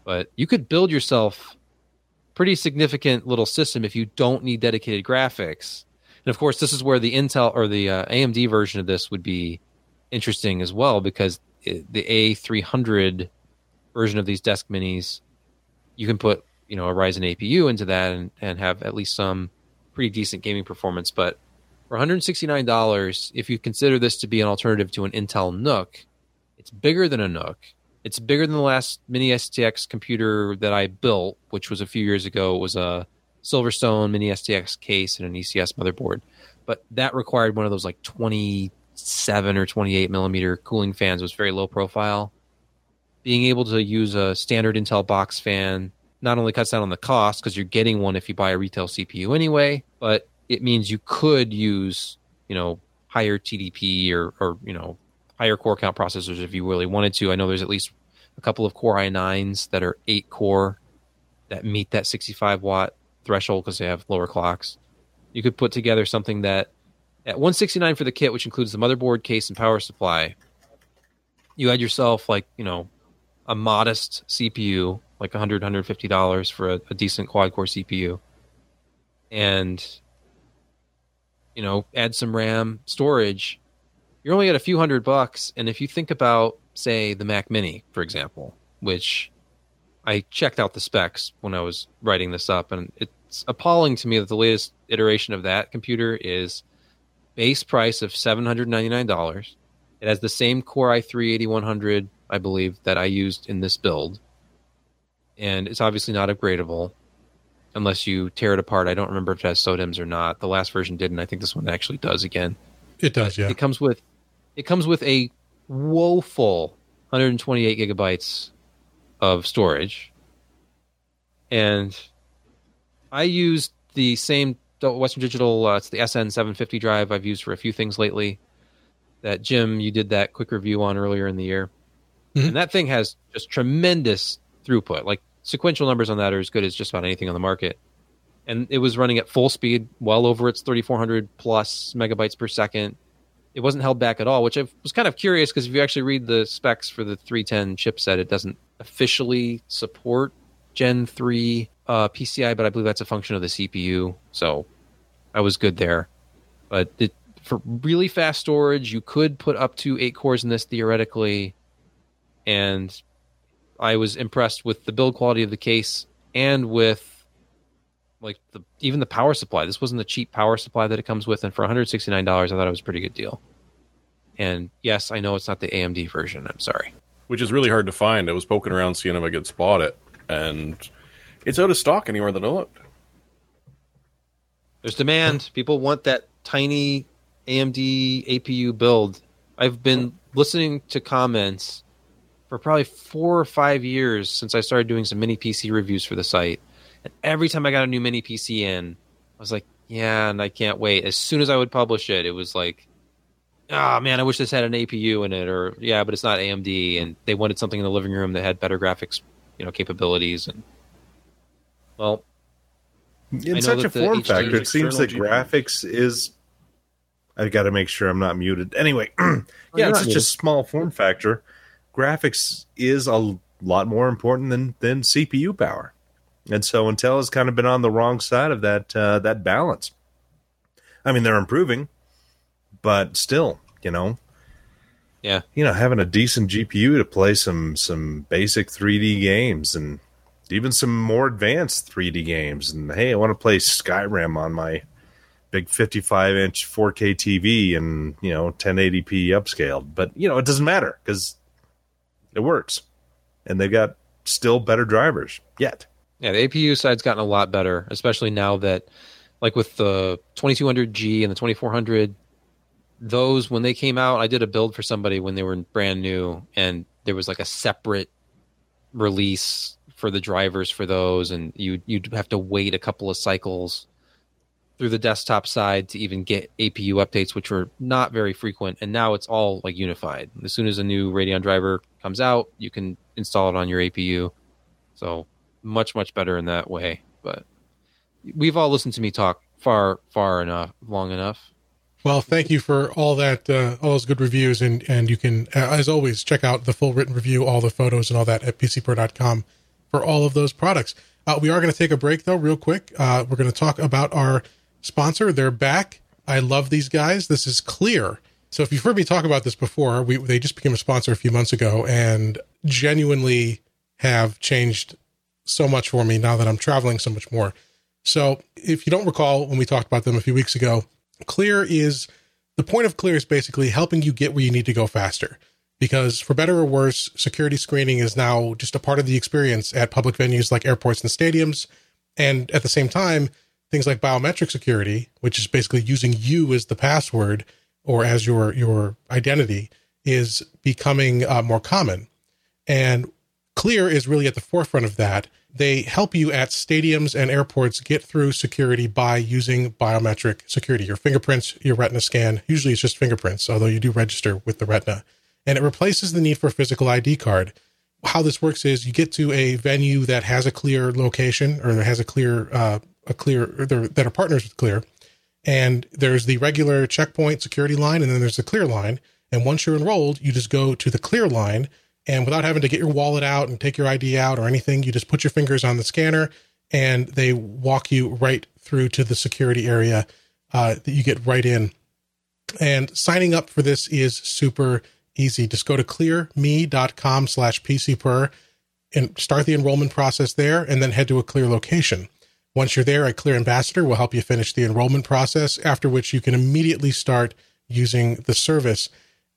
But you could build yourself pretty significant little system if you don't need dedicated graphics. And of course, this is where the Intel or the uh, AMD version of this would be interesting as well because the A300 version of these DeskMinis, you can put you know a Ryzen APU into that and, and have at least some pretty decent gaming performance. But for $169, if you consider this to be an alternative to an Intel NUC, it's bigger than a NUC. It's bigger than the last mini STX computer that I built, which was a few years ago. It was a Silverstone mini STX case and an ECS motherboard. But that required one of those like 20 seven or 28 millimeter cooling fans was very low profile. Being able to use a standard Intel box fan not only cuts down on the cost because you're getting one if you buy a retail CPU anyway, but it means you could use, you know, higher TDP or, or you know, higher core count processors if you really wanted to. I know there's at least a couple of Core i9s that are eight core that meet that 65 watt threshold because they have lower clocks. You could put together something that at 169 for the kit, which includes the motherboard, case, and power supply, you had yourself like you know a modest CPU, like 100 150 dollars for a, a decent quad core CPU, and you know add some RAM storage. You're only at a few hundred bucks, and if you think about say the Mac Mini, for example, which I checked out the specs when I was writing this up, and it's appalling to me that the latest iteration of that computer is base price of seven hundred ninety nine dollars. It has the same Core i3 8100, I believe, that I used in this build, and it's obviously not upgradable unless you tear it apart. I don't remember if it has SODIMMs or not. The last version didn't. I think this one actually does again. It does, yeah. It comes with it comes with a woeful 128 gigabytes of storage, and I used the same Western Digital. Uh, it's the SN750 drive I've used for a few things lately. That Jim, you did that quick review on earlier in the year, Mhm. and that thing has just tremendous throughput. Like sequential numbers on that are as good as just about anything on the market. And it was running at full speed, well over its 3400 plus megabytes per second. It wasn't held back at all, which I was kind of curious because if you actually read the specs for the 310 chipset, it doesn't officially support Gen 3 uh, PCI, but I believe that's a function of the CPU. So I was good there. But it, for really fast storage, you could put up to eight cores in this theoretically. And I was impressed with the build quality of the case and with like the even the power supply. This wasn't the cheap power supply that it comes with, and for $169, I thought it was a pretty good deal. And yes, I know it's not the AMD version. I'm sorry. which is really hard to find. I was poking around seeing if I could spot it, and it's out of stock anywhere that I looked. There's demand. People want that tiny AMD APU build. I've been listening to comments for probably four or five years since I started doing some mini PC reviews for the site. And every time I got a new mini PC in, I was like, yeah, and I can't wait. As soon as I would publish it, it was like, ah, man, I wish this had an APU in it, or yeah, but it's not AMD. And they wanted something in the living room that had better graphics, you know, capabilities. And well, in such a form factor, it seems that GPU. graphics is. I got to make sure I'm not muted. Anyway, yeah, it's such a small form factor. Graphics is a lot more important than than CPU power, and so Intel has kind of been on the wrong side of that uh, that balance. I mean, they're improving, but still, you know, yeah, you know, having a decent GPU to play some some basic 3D games and even some more advanced 3D games. And hey, I want to play Skyrim on my big 55 inch 4K TV and you know 1080p upscaled. But you know, it doesn't matter because it works, and they've got still better drivers yet. Yeah, the APU side's gotten a lot better, especially now that, like with the 2200G and the 2400, those when they came out, I did a build for somebody when they were brand new, and there was like a separate release for the drivers for those, and you you'd have to wait a couple of cycles through the desktop side to even get APU updates, which were not very frequent. And now it's all like unified. As soon as a new Radeon driver comes out, you can install it on your APU. So much much better in that way. But we've all listened to me talk far far enough, long enough. Well, thank you for all that, uh, all those good reviews, and and you can, uh, as always, check out the full written review, all the photos and all that at pcper.com for all of those products. Uh, we are going to take a break though, real quick. Uh, we're going to talk about our sponsor. They're back. I love these guys. This is Clear. So if you've heard me talk about this before, we they just became a sponsor a few months ago, and genuinely have changed so much for me now that I'm traveling so much more. So if you don't recall when we talked about them a few weeks ago, Clear is the point of Clear is basically helping you get where you need to go faster. Because for better or worse, security screening is now just a part of the experience at public venues like airports and stadiums. And at the same time, things like biometric security, which is basically using you as the password or as your your identity, is becoming uh, more common. And Clear is really at the forefront of that. They help you at stadiums and airports get through security by using biometric security. Your fingerprints, your retina scan. Usually it's just fingerprints, although you do register with the retina. And it replaces the need for a physical ID card. How this works is you get to a venue that has a clear location or that has a clear, uh, a clear, that are partners with Clear. And there's the regular checkpoint security line, and then there's the clear line. And once you're enrolled, you just go to the clear line and without having to get your wallet out and take your ID out or anything, you just put your fingers on the scanner and they walk you right through to the security area uh, that you get right in. And signing up for this is super easy. Just go to clearme.com slash pcper and start the enrollment process there and then head to a clear location. Once you're there, a Clear Ambassador will help you finish the enrollment process, after which you can immediately start using the service.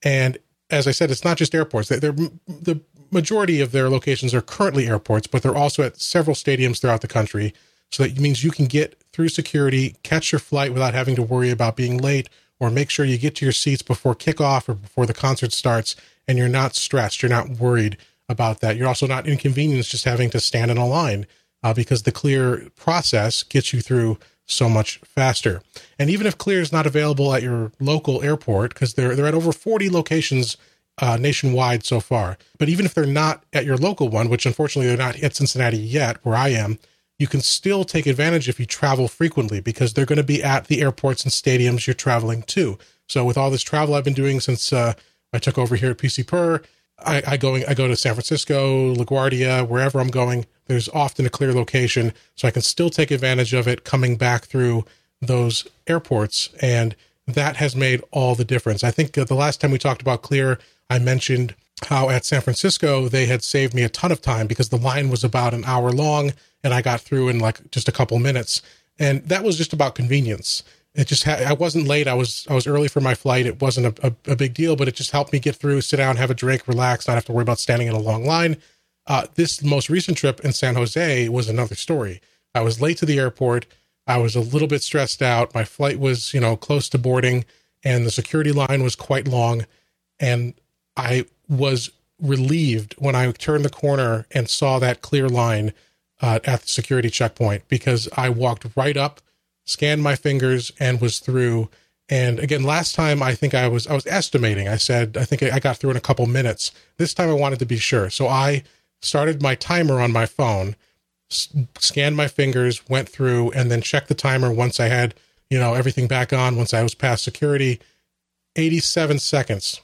And as I said, it's not just airports. They're, the majority of their locations are currently airports, but they're also at several stadiums throughout the country. So that means you can get through security, catch your flight without having to worry about being late, or make sure you get to your seats before kickoff or before the concert starts, and you're not stressed. You're not worried about that. You're also not inconvenienced just having to stand in a line uh, because the clear process gets you through so much faster. And even if Clear is not available at your local airport, because they're they're at over 40 locations uh, nationwide so far, but even if they're not at your local one, which unfortunately they're not at Cincinnati yet, where I am, you can still take advantage if you travel frequently because they're going to be at the airports and stadiums you're traveling to. So with all this travel I've been doing since uh, I took over here at PC Per, I, I going I go to San Francisco, LaGuardia, wherever I'm going. There's often a clear location, so I can still take advantage of it coming back through those airports, and that has made all the difference. I think uh, the last time we talked about clear, I mentioned how at San Francisco they had saved me a ton of time because the line was about an hour long, and I got through in like just a couple minutes, and that was just about convenience it just ha- I wasn't late. I was I was early for my flight. It wasn't a, a, a, big deal, but it just helped me get through, sit down, have a drink, relax, not have to worry about standing in a long line. Uh, this most recent trip in San Jose was another story. I was late to the airport. I was a little bit stressed out. My flight was, you know, close to boarding, and the security line was quite long. And I was relieved when I turned the corner and saw that clear line uh, at the security checkpoint because I walked right up scanned my fingers and was through. And again, last time I think I was I was estimating. I said I think I got through in a couple minutes. This time I wanted to be sure, so I started my timer on my phone, s- scanned my fingers, went through, and then checked the timer once I had you know everything back on. Once I was past security, eighty-seven seconds.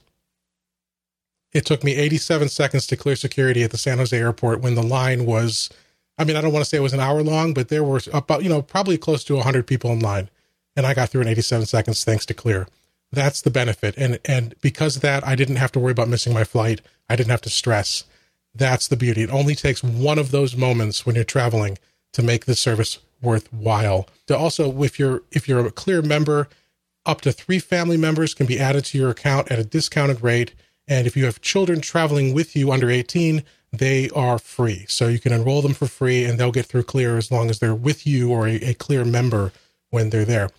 It took me 87 seconds to clear security at the San Jose airport when the line was I mean, I don't want to say it was an hour long, but there were about, you know, probably close to 100 people in line. And I got through in 87 seconds thanks to Clear. That's the benefit. And and because of that, I didn't have to worry about missing my flight. I didn't have to stress. That's the beauty. It only takes one of those moments when you're traveling to make the service worthwhile. To also, if you're if you're a Clear member, up to three family members can be added to your account at a discounted rate. And if you have children traveling with you under 18, they are free. So you can enroll them for free and they'll get through Clear as long as they're with you or a, a Clear member when they're there.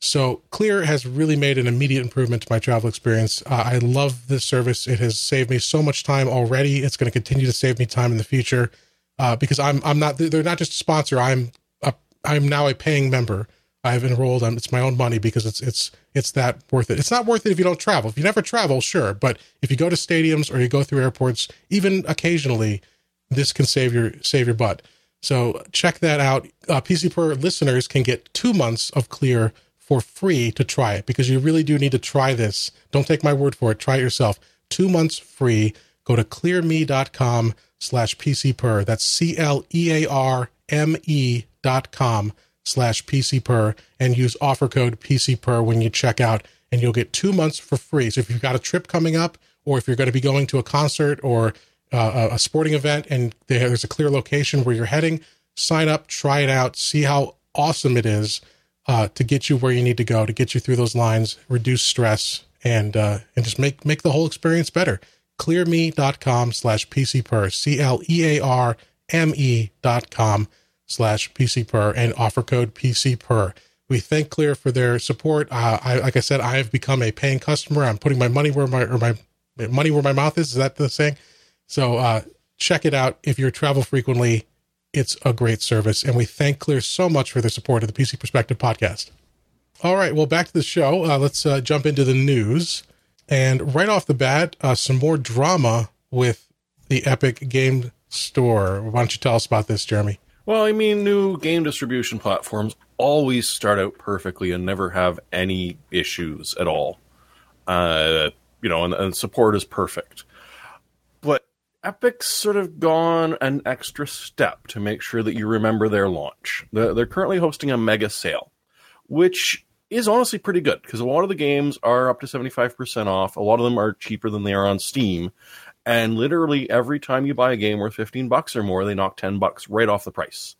So Clear has really made an immediate improvement to my travel experience. Uh, I love this service. It has saved me so much time already. It's going to continue to save me time in the future uh, because I'm I'm not they're not just a sponsor. I'm a, I'm now a paying member. I've enrolled. Um, it's my own money because it's it's it's that worth it. It's not worth it if you don't travel. If you never travel, sure, but if you go to stadiums or you go through airports, even occasionally, this can save your save your butt. So check that out. Uh, PC Per listeners can get two months of Clear for free to try it because you really do need to try this. Don't take my word for it. Try it yourself. Two months free. Go to clearme.com slash PCPer. That's C L E A R M E dot com slash PCPer and use offer code PCPer when you check out, and you'll get two months for free. So if you've got a trip coming up, or if you're going to be going to a concert or uh, a sporting event and there's a clear location where you're heading, sign up, try it out, see how awesome it is uh, to get you where you need to go, to get you through those lines, reduce stress, and uh, and just make make the whole experience better. Clearme.com slash PCPer, C L E A R M E dot com slash PCPer and offer code PCPer. We thank Clear for their support. Uh, I, like I said, I have become a paying customer. I'm putting my money where my or my money where my mouth is. Is that the saying? So uh, check it out if you travel frequently. It's a great service, and we thank Clear so much for their support of the PC Perspective podcast. All right, well, back to the show. Uh, let's uh, jump into the news, and right off the bat, uh, some more drama with the Epic Game Store. Why don't you tell us about this, Jeremy? Well, I mean, new game distribution platforms always start out perfectly and never have any issues at all. Uh, you know, and, and support is perfect. But Epic's sort of gone an extra step to make sure that you remember their launch. They're, they're currently hosting a mega sale, which is honestly pretty good because a lot of the games are up to 75% off. A lot of them are cheaper than they are on Steam and literally every time you buy a game worth 15 bucks or more they knock 10 bucks right off the price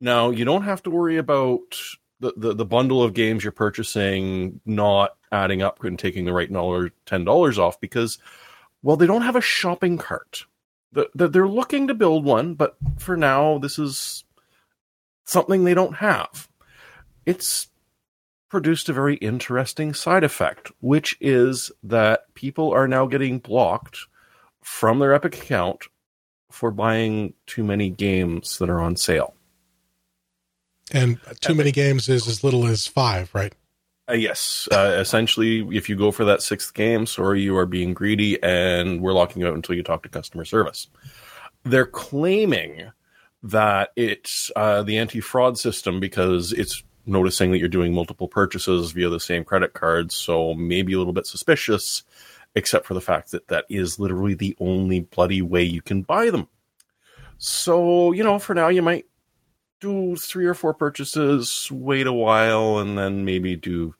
Now you don't have to worry about the, the, the bundle of games you're purchasing not adding up and taking the right dollar ten dollars off because well they don't have a shopping cart. The, the, they're looking to build one, but for now this is something they don't have. It's produced a very interesting side effect, which is that people are now getting blocked from their Epic account for buying too many games that are on sale. And too many games is as little as five, right? Uh, yes. Uh, essentially, if you go for that sixth game, sorry, you are being greedy and we're locking you out until you talk to customer service. They're claiming that it's uh, the anti fraud system because it's noticing that you're doing multiple purchases via the same credit card. So maybe a little bit suspicious, except for the fact that that is literally the only bloody way you can buy them. So, you know, for now, you might do three or four purchases, wait a while, and then maybe do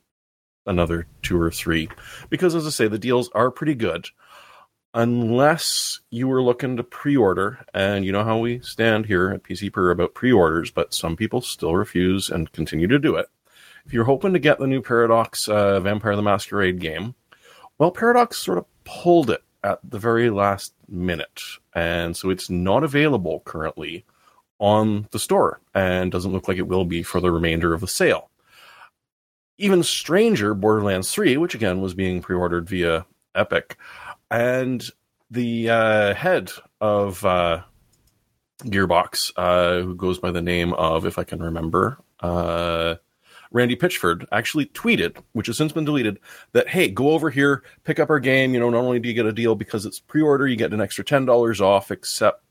another two or three. Because as I say, the deals are pretty good. Unless you were looking to pre order, and you know how we stand here at PC Per about pre orders, but some people still refuse and continue to do it. If you're hoping to get the new Paradox uh, Vampire the Masquerade game, well, Paradox sort of pulled it at the very last minute, and so it's not available currently on the store and doesn't look like it will be for the remainder of the sale. Even stranger, Borderlands 3, which again was being pre ordered via Epic, and the uh, head of uh, Gearbox, uh, who goes by the name of, if I can remember, uh, Randy Pitchford actually tweeted, which has since been deleted, that hey, go over here, pick up our game. You know, not only do you get a deal because it's pre-order, you get an extra ten dollars off. Except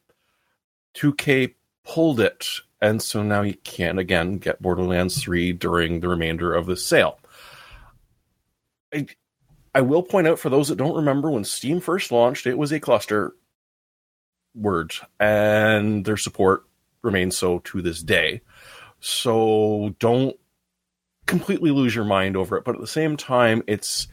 2K pulled it, and so now you can again get Borderlands 3 during the remainder of the sale. I, I will point out for those that don't remember when Steam first launched, it was a cluster word, and their support remains so to this day. So don't completely lose your mind over it, but at the same time, it's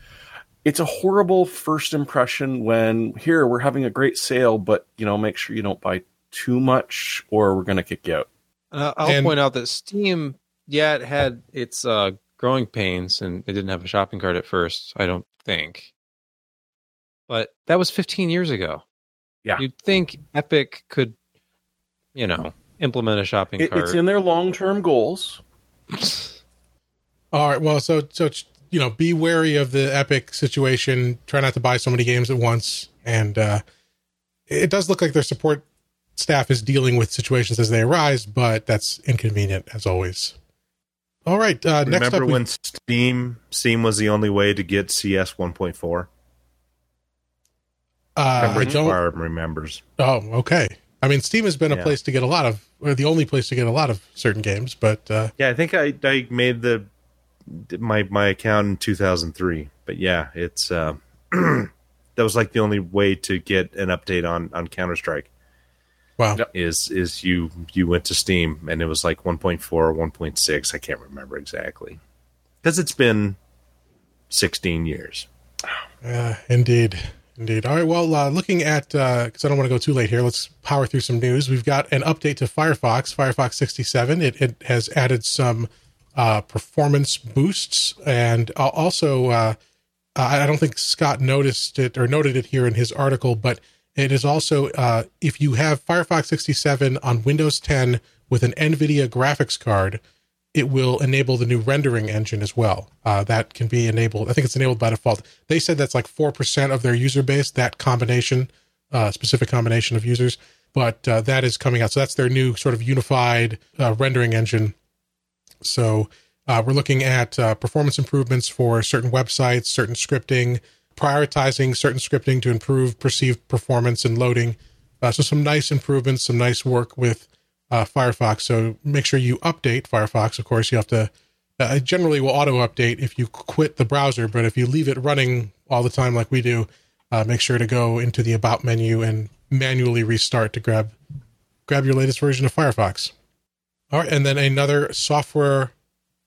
it's a horrible first impression when here we're having a great sale, but you know, make sure you don't buy too much or we're going to kick you out. Uh, I'll And- point out that Steam, yeah, it had its uh, growing pains and it didn't have a shopping cart at first, I don't think. But that was 15 years ago. Yeah. You'd think Epic could, you know, implement a shopping It, cart. it's in their long term goals. All right. Well, so so you know, be wary of the Epic situation. Try not to buy so many games at once. And uh, it does look like their support staff is dealing with situations as they arise, but that's inconvenient as always. All right. Uh, next up, Remember we- when Steam Steam was the only way to get CS 1.4? uh, I Remember, don't. Remembers. Oh, okay. I mean, Steam has been a Yeah. place to get a lot of, or the only place to get a lot of certain games, but uh, Yeah, I think I I made the my my account in 2003. But yeah, it's uh, that was like the only way to get an update on on Counter Strike. wow. Is is you you went to Steam and it was like 1.4 or 1.6. I can't remember exactly because it's been 16 years. Uh, indeed. Indeed. All right. Well, uh, looking at, because I don't want to go too late here, let's power through some news. We've got an update to Firefox, Firefox 67. It, it has added some uh, performance boosts and uh, also, uh, I don't think Scott noticed it or noted it here in his article, but it is also, uh, if you have Firefox 67 on Windows 10 with an NVIDIA graphics card, it will enable the new rendering engine as well. Uh, that can be enabled. I think it's enabled by default. They said that's like four percent of their user base. That combination, uh, specific combination of users, but uh, that is coming out. So that's their new sort of unified uh, rendering engine. So uh, we're looking at uh, performance improvements for certain websites, certain scripting, prioritizing certain scripting to improve perceived performance and loading. Uh, so some nice improvements, some nice work with uh, Firefox. So make sure you update Firefox. Of course, you have to. Uh, generally will auto update if you quit the browser, but if you leave it running all the time like we do, uh, make sure to go into the About menu and manually restart to grab grab your latest version of Firefox. All right, and then another software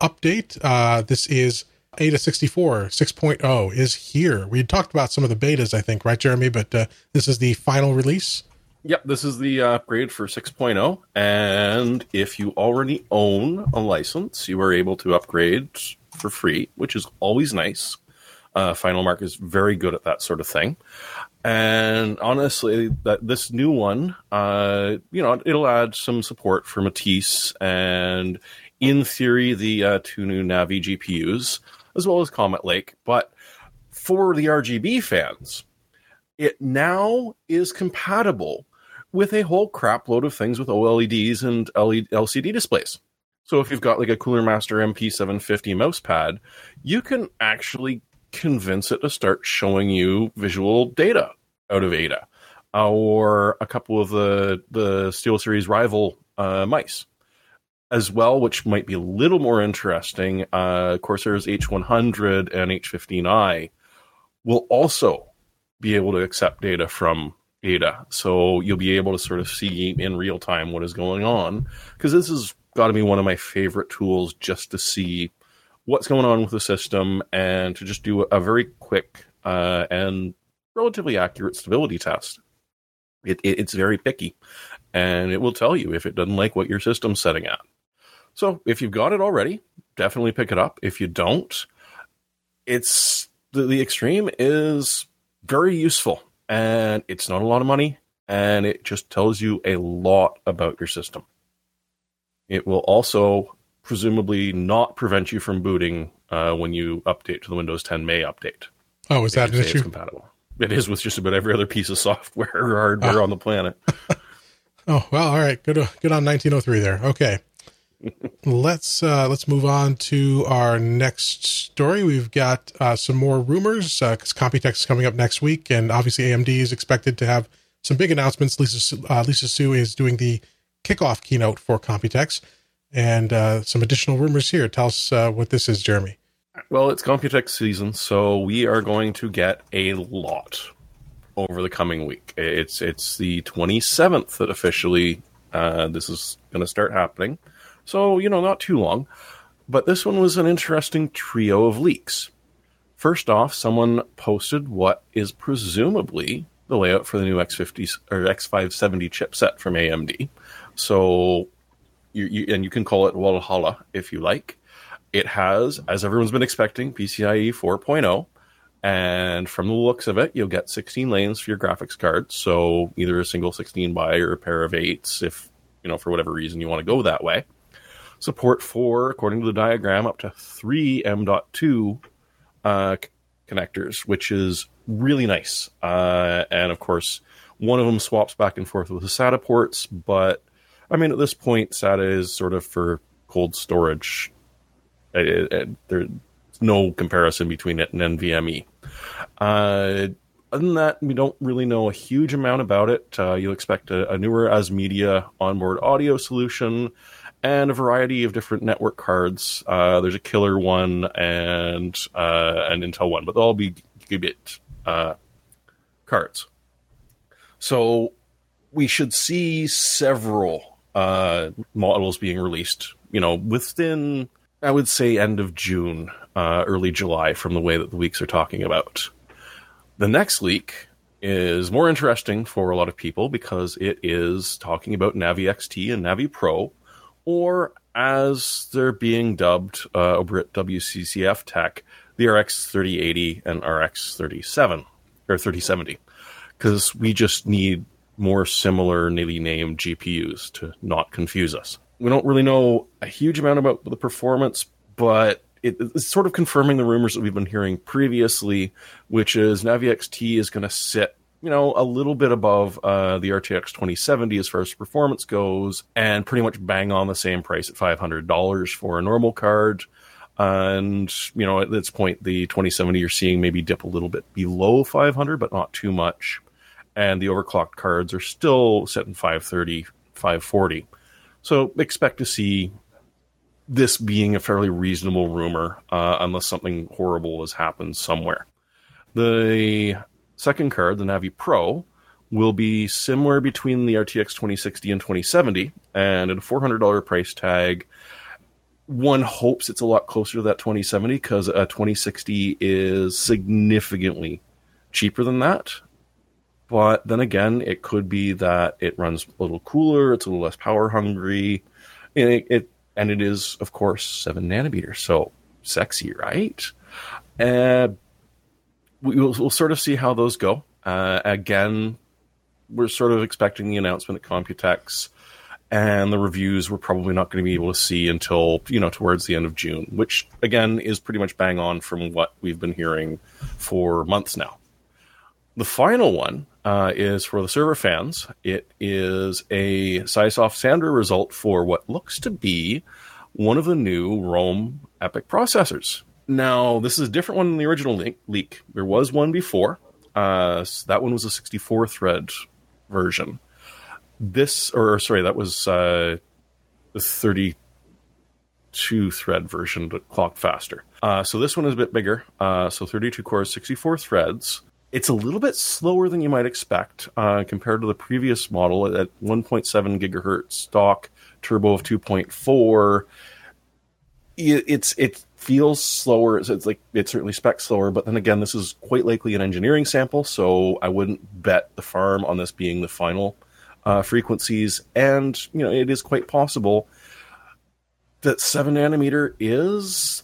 update. Uh, this is AIDA64 6.0 is here. We talked about some of the betas, I think, right, Jeremy? But uh, this is the final release Yep, this is the uh, upgrade for 6.0. And if you already own a license, you are able to upgrade for free, which is always nice. Uh, Final Mark is very good at that sort of thing. And honestly, that this new one, uh, you know, it'll add some support for Matisse and, in theory, the uh, two new Navi GPUs, as well as Comet Lake. But for the RGB fans, it now is compatible with a whole crap load of things with OLEDs and LED, LCD displays. So if you've got like a Cooler Master MP750 mouse pad, you can actually convince it to start showing you visual data out of AIDA, or a couple of the the SteelSeries rival uh, mice as well, which might be a little more interesting. Uh, Corsair's H100 and H15i will also be able to accept data from AIDA, so you'll be able to sort of see in real time what is going on. Because this has got to be one of my favorite tools just to see what's going on with the system and to just do a very quick uh, and relatively accurate stability test. It, it, it's very picky, and it will tell you if it doesn't like what your system's setting at. So if you've got it already, definitely pick it up. If you don't, it's the, the extreme is very useful, and it's not a lot of money, and it just tells you a lot about your system. It will also presumably not prevent you from booting uh, when you update to the Windows 10 May update. Oh, is that an issue? compatible. It is with just about every other piece of software or hardware oh. on the planet. oh well, all right. Good, good on 1903 there. Okay, let's uh, let's move on to our next story. We've got uh, some more rumors because uh, Computex is coming up next week, and obviously AMD is expected to have some big announcements. Lisa uh, Lisa Su is doing the kickoff keynote for Computex and uh, some additional rumors here. Tell us uh, what this is, Jeremy. Well, it's Computex season, so we are going to get a lot over the coming week. It's it's the 27th that officially uh, this is going to start happening. So you know, not too long. But this one was an interesting trio of leaks. First off, someone posted what is presumably the layout for the new X50 or X570 chipset from AMD. So you, you, and you can call it Valhalla if you like. It has, as everyone's been expecting, PCIe 4.0. And from the looks of it, you'll get 16 lanes for your graphics card. So either a single 16 by or a pair of eights, if, you know, for whatever reason you want to go that way. Support for, according to the diagram, up to three M.2 uh, connectors, which is really nice. Uh, and of course, one of them swaps back and forth with the SATA ports, but I mean, at this point, SATA is sort of for cold storage. It, it, it, there's no comparison between it and NVMe. Uh, other than that, we don't really know a huge amount about it. Uh, you'll expect a, a newer ASMedia onboard audio solution and a variety of different network cards. Uh, there's a killer one and uh, an Intel one, but they'll all be gigabit uh, cards. So we should see several uh, models being released, you know, within, I would say, end of June, uh, early July, from the way that the weeks are talking about. The next leak is more interesting for a lot of people because it is talking about Navi XT and Navi Pro, or as they're being dubbed uh, over at WCCF Tech, the RX 3080 and RX 37 or 3070, because we just need more similar, similarly named GPUs to not confuse us. We don't really know a huge amount about the performance, but it, it's sort of confirming the rumors that we've been hearing previously, which is Navi XT is going to sit, you know, a little bit above uh, the RTX 2070 as far as performance goes, and pretty much bang on the same price at $500 for a normal card. And you know, at this point, the 2070 you're seeing maybe dip a little bit below 500, but not too much and the overclocked cards are still set in 530, 540. So expect to see this being a fairly reasonable rumor, uh, unless something horrible has happened somewhere. The second card, the Navi Pro, will be somewhere between the RTX 2060 and 2070, and at a $400 price tag. One hopes it's a lot closer to that 2070 because a 2060 is significantly cheaper than that But then again, it could be that it runs a little cooler, it's a little less power hungry, and it, it and it is, of course, seven nanometers. So sexy, right? And we will we'll sort of see how those go. Uh, again, we're sort of expecting the announcement at Computex, and the reviews we're probably not going to be able to see until you know towards the end of June, which again is pretty much bang on from what we've been hearing for months now. The final one uh, is for the server fans. It is a SiSoft Sandra result for what looks to be one of the new Rome EPYC processors. Now, this is a different one than the original le- leak. There was one before. Uh, so that one was a 64 thread version. This, or sorry, that was uh, the 32 thread version, but clocked faster. Uh, so this one is a bit bigger. Uh, so 32 cores, 64 threads. It's a little bit slower than you might expect uh, compared to the previous model at 1.7 gigahertz stock turbo of 2.4. It, it's it feels slower. It's, it's like it certainly specs slower, but then again, this is quite likely an engineering sample, so I wouldn't bet the farm on this being the final uh, frequencies. And you know, it is quite possible that seven nanometer is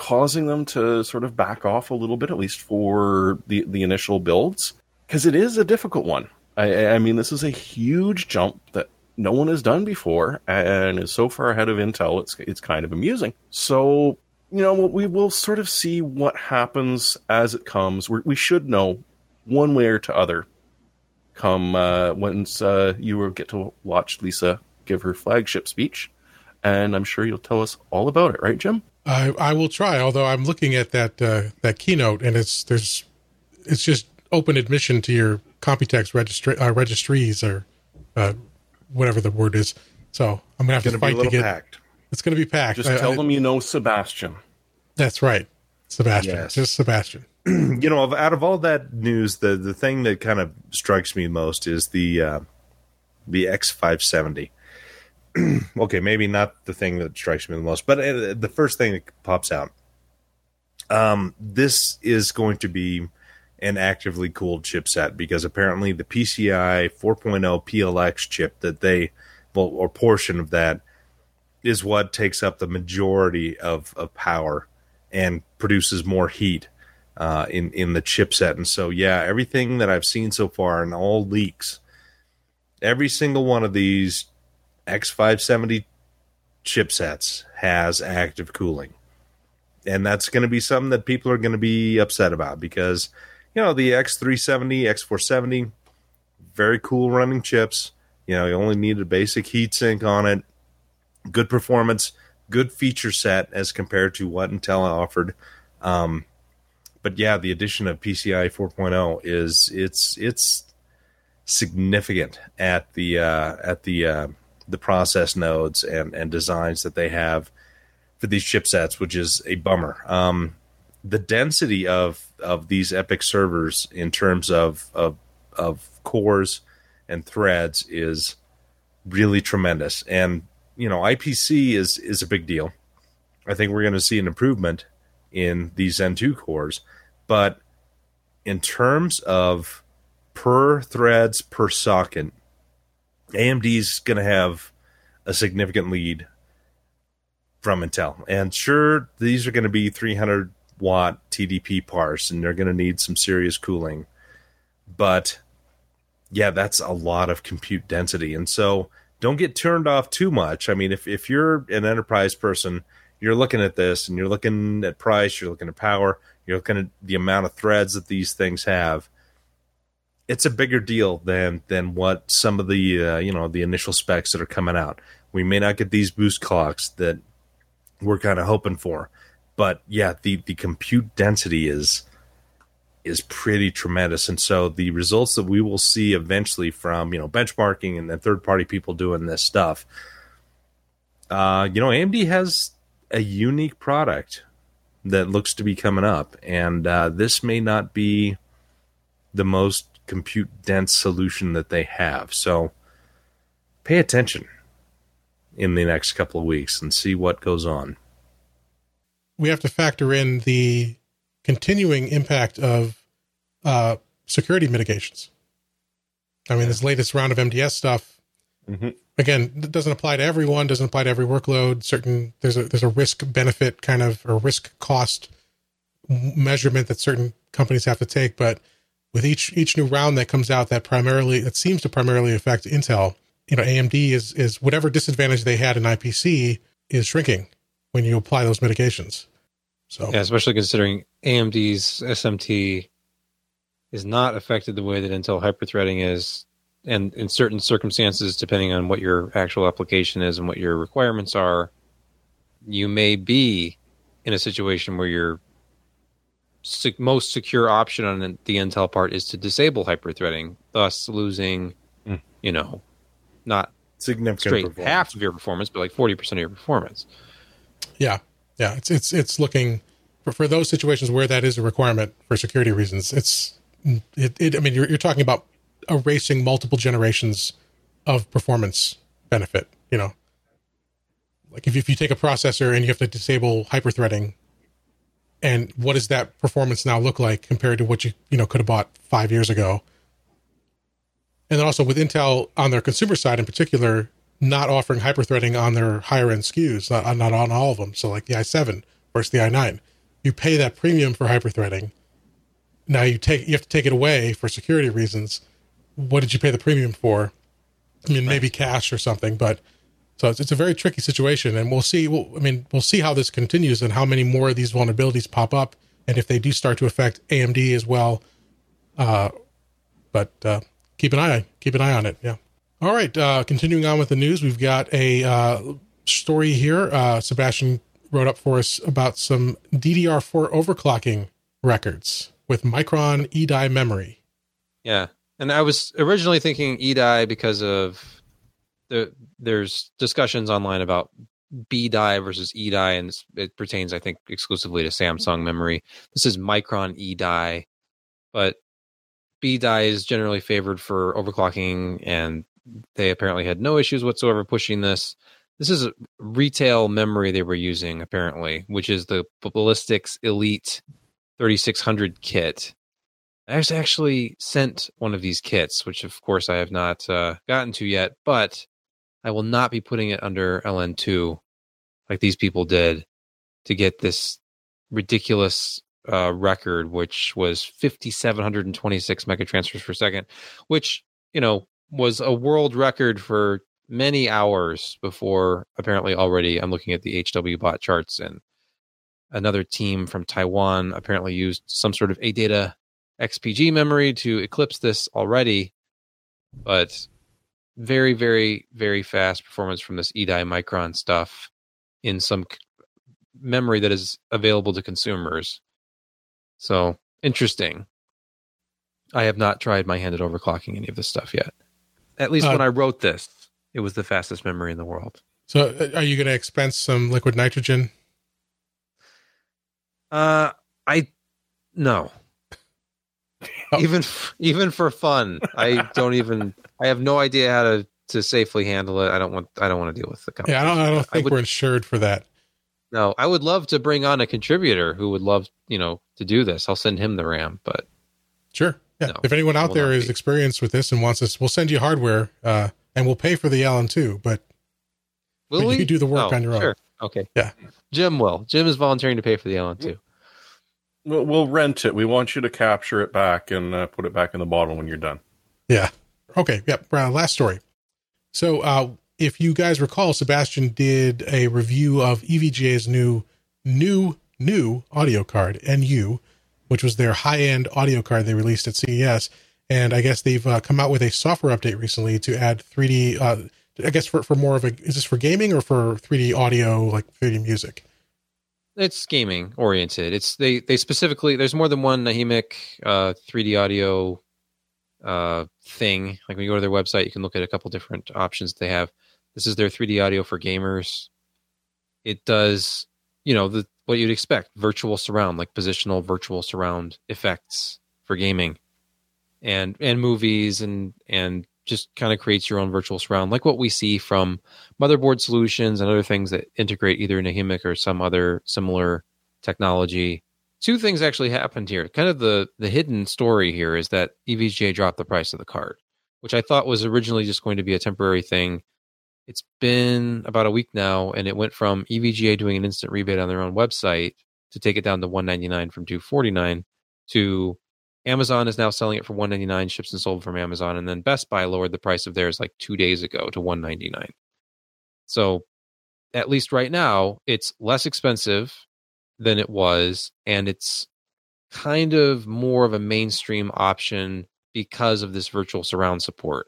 causing them to sort of back off a little bit, at least for the the initial builds, because it is a difficult one. I, I mean, this is a huge jump that no one has done before, and is so far ahead of Intel. It's it's kind of amusing. So you know, we will sort of see what happens as it comes. We're, we should know one way or to other come uh, once uh, you get to watch Lisa give her flagship speech, and I'm sure you'll tell us all about it, right, Jim? I I will try. Although I'm looking at that uh, that keynote, and it's there's it's just open admission to your Computex registry uh, registries or uh, whatever the word is. So I'm gonna have Going to to be a fight to get. packed. It's gonna be packed. Just I- tell I- them you know Sebastian. That's right, Sebastian. Yes. Just Sebastian. you know, out of all that news, the the thing that kind of strikes me most is the uh, the X five seventy. Okay, maybe not the thing that strikes me the most, but uh, the first thing that pops out. Um, this is going to be an actively cooled chipset because apparently the PCI 4.0 PLX chip that they, well, or portion of that, is what takes up the majority of, of power and produces more heat uh, in in the chipset. And so, yeah, everything that I've seen so far and all leaks, every single one of these X570 chipsets has active cooling, and that's going to be something that people are going to be upset about because you know the X370, X470, very cool running chips. You know, you only need a basic heat sink on it, good performance, good feature set as compared to what Intel offered. Um, but yeah, the addition of PCI 4.0 is it's it's significant at the uh, at the uh, the process nodes and and designs that they have for these chipsets, which is a bummer. Um, the density of of these EPYC servers in terms of of of cores and threads is really tremendous, and you know IPC is is a big deal. I think we're going to see an improvement in these Zen 2 cores, but in terms of per threads per socket, AMD's going to have a significant lead from Intel. And sure, these are going to be 300 watt TDP parts, and they're going to need some serious cooling. But yeah, that's a lot of compute density. And so don't get turned off too much. I mean, if, if you're an enterprise person, you're looking at this and you're looking at price, you're looking at power, you're looking at the amount of threads that these things have. It's a bigger deal than than what some of the uh, you know the initial specs that are coming out. We may not get these boost clocks that we're kind of hoping for, but yeah, the the compute density is is pretty tremendous, and so the results that we will see eventually from you know benchmarking and then third party people doing this stuff. Uh, you know, AMD has a unique product that looks to be coming up, and uh, this may not be the most compute dense solution that they have. So pay attention in the next couple of weeks and see what goes on. we have to factor in the continuing impact of uh, security mitigations. I mean, this latest round of MDS stuff, Mhm. again, it doesn't apply to everyone, doesn't apply to every workload. Certain there's a there's a risk benefit kind of or risk cost measurement that certain companies have to take, but with each each new round that comes out that primarily that seems to primarily affect Intel, you know, AMD is is whatever disadvantage they had in IPC is shrinking when you apply those mitigations. So Yeah, especially considering AMD's SMT is not affected the way that Intel hyperthreading is, and in certain circumstances, depending on what your actual application is and what your requirements are, you may be in a situation where your se- most secure option on the Intel part is to disable hyperthreading, thus losing, Mm. you know, not Significant straight half of your performance, but like forty percent of your performance. Yeah, yeah, it's it's it's looking for, for those situations where that is a requirement for security reasons. It's it. it I mean, you're you're talking about erasing multiple generations of performance benefit. You know, like if if you take a processor and you have to disable hyperthreading, and what does that performance now look like compared to what you you know could have bought five years ago? And then also with Intel on their consumer side in particular, not offering hyperthreading on their higher end SKUs, not, not on all of them. So like the i7 versus the i9, you pay that premium for hyperthreading. Now you take you have to take it away for security reasons. What did you pay the premium for? I mean, maybe cache or something, but so it's, it's a very tricky situation, and we'll see. We'll, I mean, we'll see how this continues and how many more of these vulnerabilities pop up, and if they do start to affect AMD as well. Uh, but uh, keep an eye keep an eye on it. Yeah. All right. Uh, continuing on with the news, we've got a uh, story here. Uh, Sebastian wrote up for us about some DDR4 overclocking records with Micron eDie memory. Yeah, and I was originally thinking eDie because of the there's discussions online about B die versus E die, and it pertains, I think, exclusively to Samsung memory. This is Micron E die, but B die is generally favored for overclocking, and they apparently had no issues whatsoever pushing this. This is retail memory they were using, apparently, which is the Ballistix Elite 3600 kit. I actually sent one of these kits, which of course I have not uh, gotten to yet, but I will not be putting it under LN2 like these people did to get this ridiculous uh, record, which was 5,726 megatransfers per second, which, you know, was a world record for many hours before apparently already I'm looking at the HWBOT charts and another team from Taiwan apparently used some sort of ADATA XPG memory to eclipse this already, but very, very, very fast performance from this eDie Micron stuff in some c- memory that is available to consumers. So interesting. I have not tried my hand at overclocking any of this stuff yet. At least Uh, when I wrote this, it was the fastest memory in the world. So, uh, are you going to expense some liquid nitrogen? Uh, I no. Even even for fun, I don't even. I have no idea how to to safely handle it. I don't want. I don't want to deal with the company. Yeah, I don't. I don't think would- we're insured for that. No, I would love to bring on a contributor who would love you know to do this. I'll send him the RAM, but Sure. Yeah. No, if anyone out will there not is be. experienced with this and wants us, we'll send you hardware, uh, and we'll pay for the LN2. But will But we you do the work Oh, on your own. Okay. Yeah. Jim will. Jim is volunteering to pay for the LN2. We'll, we'll rent it. We want you to capture it back and uh, put it back in the bottle when you're done. Yeah. Okay. Yep. Uh, last story. So, uh, if you guys recall, Sebastian did a review of EVGA's new, new, new audio card, NU, which was their high end audio card they released at CES. And I guess they've uh, come out with a software update recently to add 3D. Uh, I guess for, for more of a, is this for gaming or for 3D audio, like 3D music? It's gaming oriented. It's they they specifically there's more than one Nahimic uh 3D audio uh thing. Like when you go to their website, you can look at a couple different options they have. This is their 3D audio for gamers. It does, you know, the what you'd expect, virtual surround, like positional virtual surround effects for gaming. And and movies and and just kind of creates your own virtual surround, like what we see from motherboard solutions and other things that integrate either Nahimic or some other similar technology. Two things actually happened here. Kind of the the hidden story here is that EVGA dropped the price of the card. which I thought was originally just going to be a temporary thing. It's been about a week now, and it went from EVGA doing an instant rebate on their own website to take it down to 199 from 249 to Amazon is now selling it for 199 ships and sold from Amazon and then Best Buy lowered the price of theirs like 2 days ago to 199. So at least right now it's less expensive than it was and it's kind of more of a mainstream option because of this virtual surround support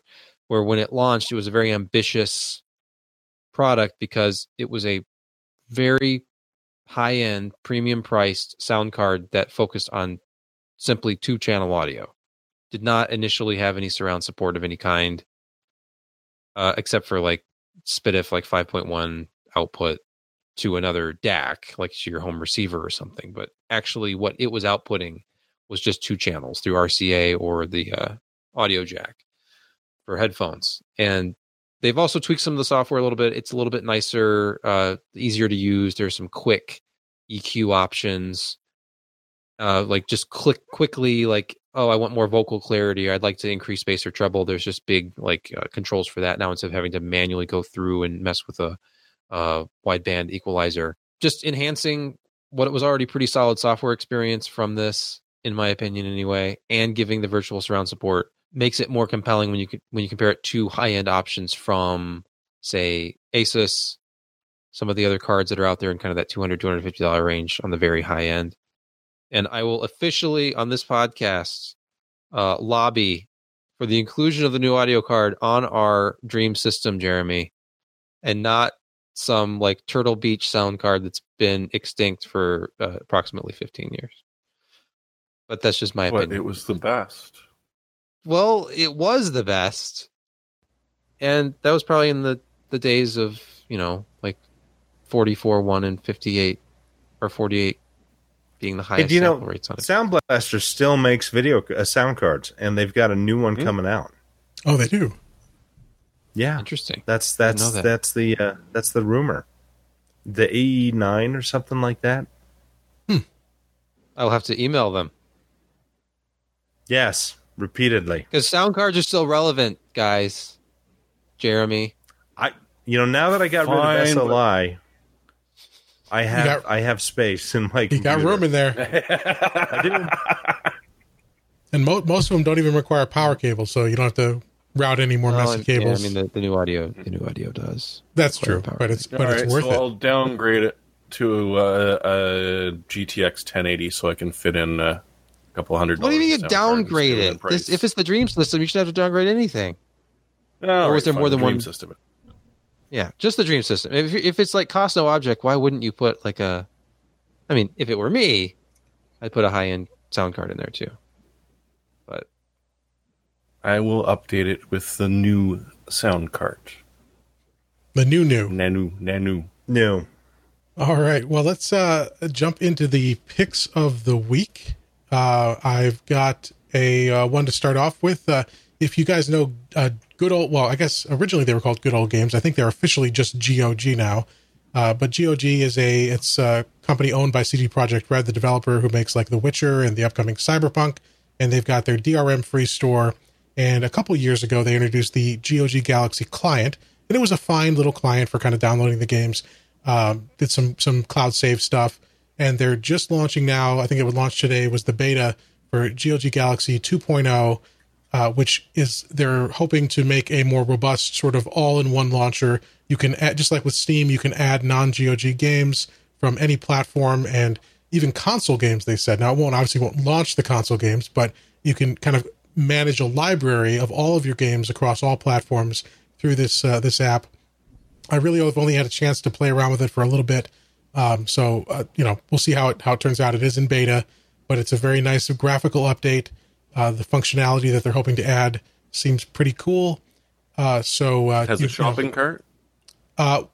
where when it launched it was a very ambitious product because it was a very high end premium priced sound card that focused on simply two channel audio. Did not initially have any surround support of any kind uh, except for like S/PDIF like 5.1 output to another DAC like to your home receiver or something but actually what it was outputting was just two channels through RCA or the uh, audio jack for headphones. And they've also tweaked some of the software a little bit. It's a little bit nicer uh, easier to use. There's some quick EQ options uh, like just click quickly like oh i want more vocal clarity i'd like to increase bass or treble there's just big like uh, controls for that now instead of having to manually go through and mess with a uh, wideband equalizer. Just enhancing what it was already pretty solid software experience from this in my opinion anyway and giving the virtual surround support makes it more compelling when you when you compare it to high end options from say asus some of the other cards that are out there in kind of that 200 250 dollar range on the very high end and I will officially on this podcast uh, lobby for the inclusion of the NU Audio card on our Dream system, Jeremy, and not some like Turtle Beach sound card that's been extinct for uh, approximately 15 years. But that's just my But opinion. it was the best. well, it was the best, and that was probably in the the days of you know like 44 one and 58 or 48 being the highest do you know- sample rates on it. Sound Blaster still makes video uh, sound cards, and they've got a new one Hmm. coming out. Oh, they do. Yeah, Interesting. that's that's that. that's the uh, that's the rumor. The AE nine or something like that. Hmm. I'll have to email them Yes, repeatedly. because sound cards are still relevant, guys. Jeremy, I you know now that I got Fine, rid of but- SLI, I have got- I have space in my. You got room in there, I do. and mo- most of them don't even require power cable, so you don't have to route any more Well, messy and- yeah, cables. I mean, the, the new audio, the new audio does. That's true, but it's All but it's right, worth so it. I'll downgrade it to uh, a GTX 1080 so I can fit in a couple hundred. What do you mean you dollars of sound cards downgrade it? This, if it's the Dream system, you should have to downgrade anything. Oh, or was there fine, more than Dream one- system? Yeah, just the Dream system. If if it's like cost no object, why wouldn't you put like a? I mean, if it were me, I'd put a high end sound card in there too. But I will update it with the new sound card. The new new. Nanu, Nanu. new. All right. Well, let's uh, jump into the picks of the week. Uh, I've got a uh, one to start off with. Uh, if you guys know uh, good old, well, I guess originally they were called Good Old Games. I think they're officially just GOG now. Uh, but GOG is a it's a company owned by CD Projekt Red, the developer who makes like The Witcher and the upcoming Cyberpunk, and they've got their DRM free store. And a couple years ago, they introduced the GOG Galaxy client, and it was a fine little client for kind of downloading the games. Um, did some some cloud save stuff, and they're just launching now. I think it would launch today. Was the beta for GOG Galaxy 2.0, uh, which is they're hoping to make a more robust sort of all-in-one launcher. You can add, just like with Steam, you can add non-GOG games from any platform and even console games. They said now it won't obviously won't launch the console games, but you can kind of manage a library of all of your games across all platforms through this uh, this app. I really have only had a chance to play around with it for a little bit, um, so uh, you know we'll see how it how it turns out. It is in beta, but it's a very nice graphical update. Uh, the functionality that they're hoping to add seems pretty cool. Uh, so uh, Has you a know, shopping cart? uh,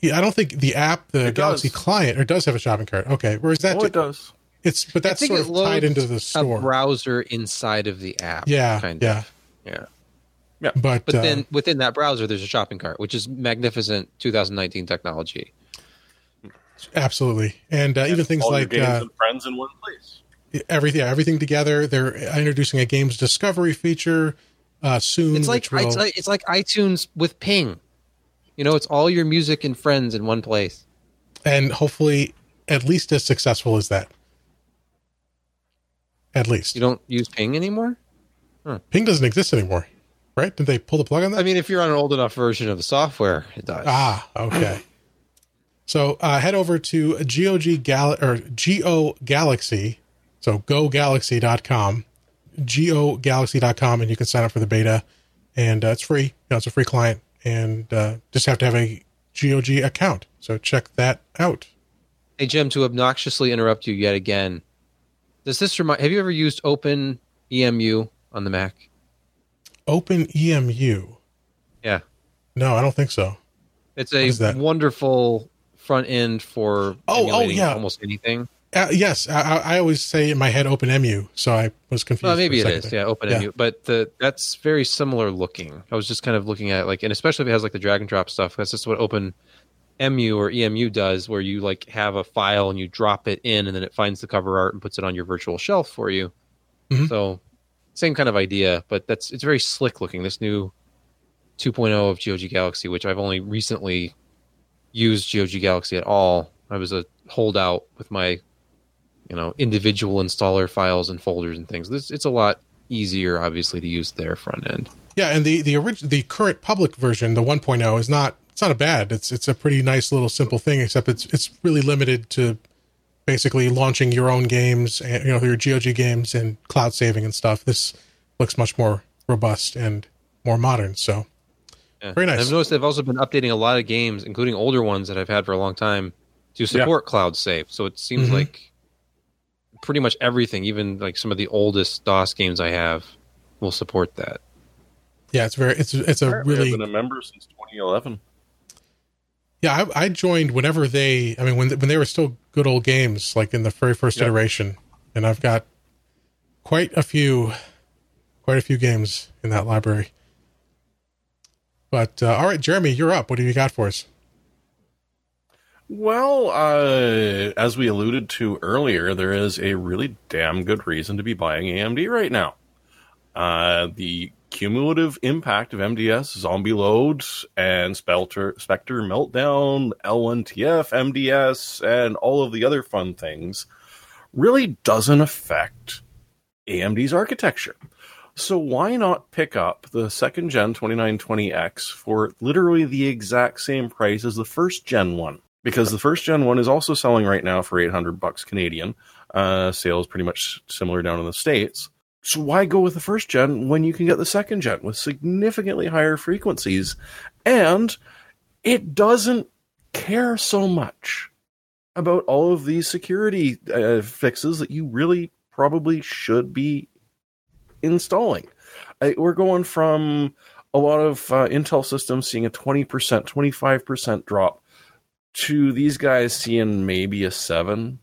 yeah, I don't think the app, the It Galaxy does. client, or does have a shopping cart. Okay, where is that Oh, it does. it's but that's think sort it of tied into the a store. browser inside of the app. Yeah, kind yeah. of. Yeah. But, But uh, then within that browser, there's a shopping cart, which is magnificent 2019 technology. absolutely, and uh, even things like games uh, and friends in one place. Everything yeah, everything together they're introducing a games discovery feature uh, soon. It's like will- it's like iTunes with Ping. You know, it's all your music and friends in one place. and hopefully at least as successful as that. At least You don't use Ping anymore. Ping doesn't exist anymore, right? Did they pull the plug on that? I mean, if you're on an old enough version of the software, it does. Ah, okay. so uh, head over to GOG Gal or Go Galaxy. So gogalaxy.com, gogalaxy.com, and you can sign up for the beta, and uh, it's free. You know, it's a free client, and uh, just have to have a GOG account. So check that out. Hey Jim, to obnoxiously interrupt you yet again, does this remind? Have you ever used Open EMU on the Mac? Open EMU. Yeah, No, I don't think so. it's a wonderful front end for Oh, oh, yeah. almost anything. Uh, yes, I, I always say in my head OpenEmu, so I was confused. Well, maybe it is. there. Yeah, Open Yeah. But the that's very similar looking. I was just kind of looking at like, and especially if it has like the drag and drop stuff. That's just what Open EMU or EMU does, where you like have a file and you drop it in, and then it finds the cover art and puts it on your virtual shelf for you. Mhm. So, same kind of idea, but that's it's very slick looking. This new 2.0 of GOG Galaxy, which I've only recently used GOG Galaxy at all. I was a holdout with my, you know, individual installer files and folders and things. This it's a lot easier, obviously, to use their front end. Yeah, and the the orig- the current public version, the 1.0, is not it's not a bad. It's it's a pretty nice little simple thing, except it's it's really limited to basically launching your own games and you know your GOG games and cloud saving and stuff. This looks much more robust and more modern. So Yeah. Very nice. And I've noticed they've also been updating a lot of games, including older ones that I've had for a long time, to support cloud save. So it seems Mhm. like pretty much everything, even like some of the oldest DOS games I have, will support that. yeah, it's very it's it's a Apparently really I've been a member since 2011. yeah. I, I joined whenever they I mean when when they were still good old games like in the very first Yeah. iteration, and I've got quite a few quite a few games in that library. But uh, all right, Jeremy, you're up. What do you got for us? Well, uh, as we alluded to earlier, there is a really damn good reason to be buying AMD right now. Uh, the cumulative impact of MDS, Zombie Load, and Spectre, Spectre Meltdown, L1TF, MDS, and all of the other fun things really doesn't affect AMD's architecture. So why not pick up the second gen 2920X for literally the exact same price as the first gen one? Because the first gen one is also selling right now for 800 bucks Canadian. Uh, sales pretty much similar down in the states. So why go with the first gen when you can get the second gen with significantly higher frequencies, and it doesn't care so much about all of these security uh, fixes that you really probably should be installing. I, we're going from a lot of uh, Intel systems seeing a 20%, 25% drop to these guys seeing maybe a 7%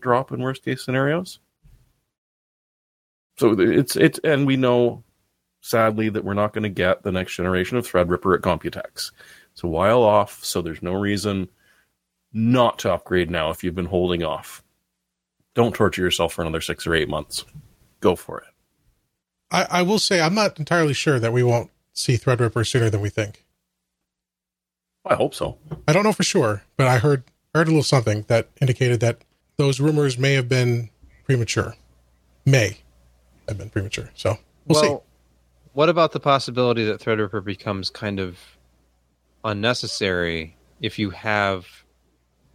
drop in worst case scenarios. So it's it's and we know sadly that we're not going to get the next generation of Threadripper at Computex. It's a while off, so there's no reason not to upgrade now if you've been holding off. Don't torture yourself for another six or eight months. Go for it. I, I will say I'm not entirely sure that we won't see Threadripper sooner than we think. I hope so. I don't know for sure, but I heard heard a little something that indicated that those rumors may have been premature. May have been premature. So we'll see. what about the possibility that Threadripper becomes kind of unnecessary if you have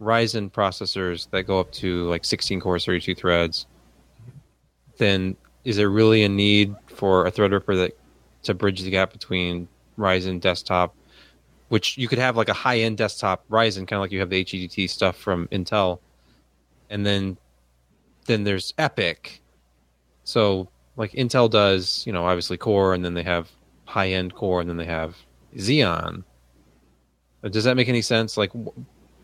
Ryzen processors that go up to like 16 cores, 32 threads? Then is there really a need for a Threadripper that to bridge the gap between Ryzen desktop, which you could have like a high end desktop Ryzen, kind of like you have the HEDT stuff from Intel, and then then there's EPYC. So like Intel does, you know, obviously Core, and then they have high end Core, and then they have Xeon. Uh, Does that make any sense? Like,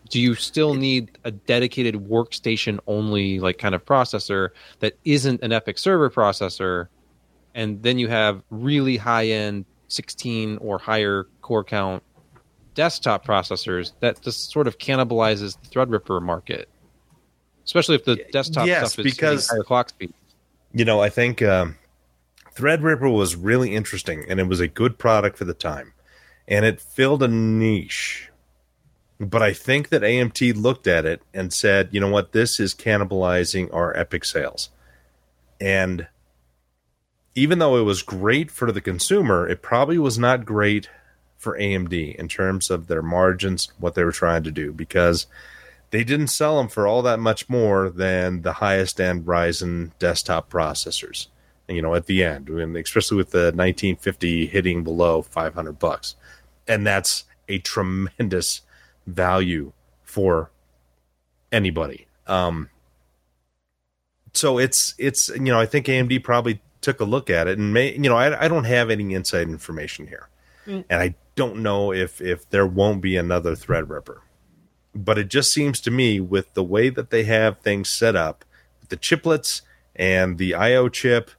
do you still need a dedicated workstation only like kind of processor that isn't an EPYC server processor, and then you have really high end 16 or higher core count desktop processors that just sort of cannibalizes the Threadripper market, especially if the desktop Yes, stuff is because- higher clock speed. you know, I think um, Threadripper was really interesting and it was a good product for the time. And it filled a niche. But I think that AMD looked at it and said, you know what, this is cannibalizing our EPYC sales. And even though it was great for the consumer, it probably was not great for AMD in terms of their margins, what they were trying to do, because they didn't sell them for all that much more than the highest end Ryzen desktop processors. You know, at the end, and especially with the 1950 hitting below 500 bucks, and that's a tremendous value for anybody. Um, so it's it's you know I think AMD probably took a look at it and may you know I, I don't have any inside information here, mm. and I don't know if if there won't be another Threadripper but it just seems to me with the way that they have things set up, the chiplets and the IO chip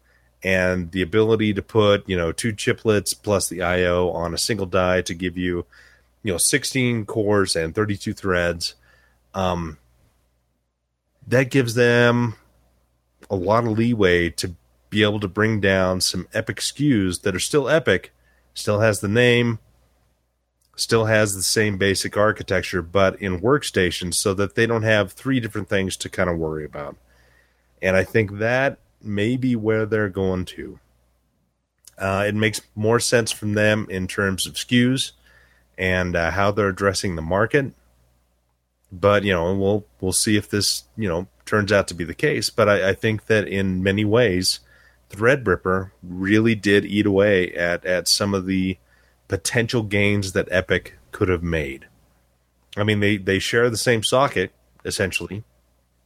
and the ability to put, you know, two chiplets plus the IO on a single die to give you, you know, 16 cores and 32 threads. Um, that gives them a lot of leeway to be able to bring down some EPYC SKUs that are still EPYC, still has the name, still has the same basic architecture, but in workstations so that they don't have three different things to kind of worry about. And I think that may be where they're going to. Uh, it makes more sense from them in terms of SKUs and uh, how they're addressing the market. But you know, we'll we'll see if this you know turns out to be the case. But I, I think that in many ways, Threadripper really did eat away at at some of the potential gains that EPYC could have made. I mean, they, they share the same socket, essentially.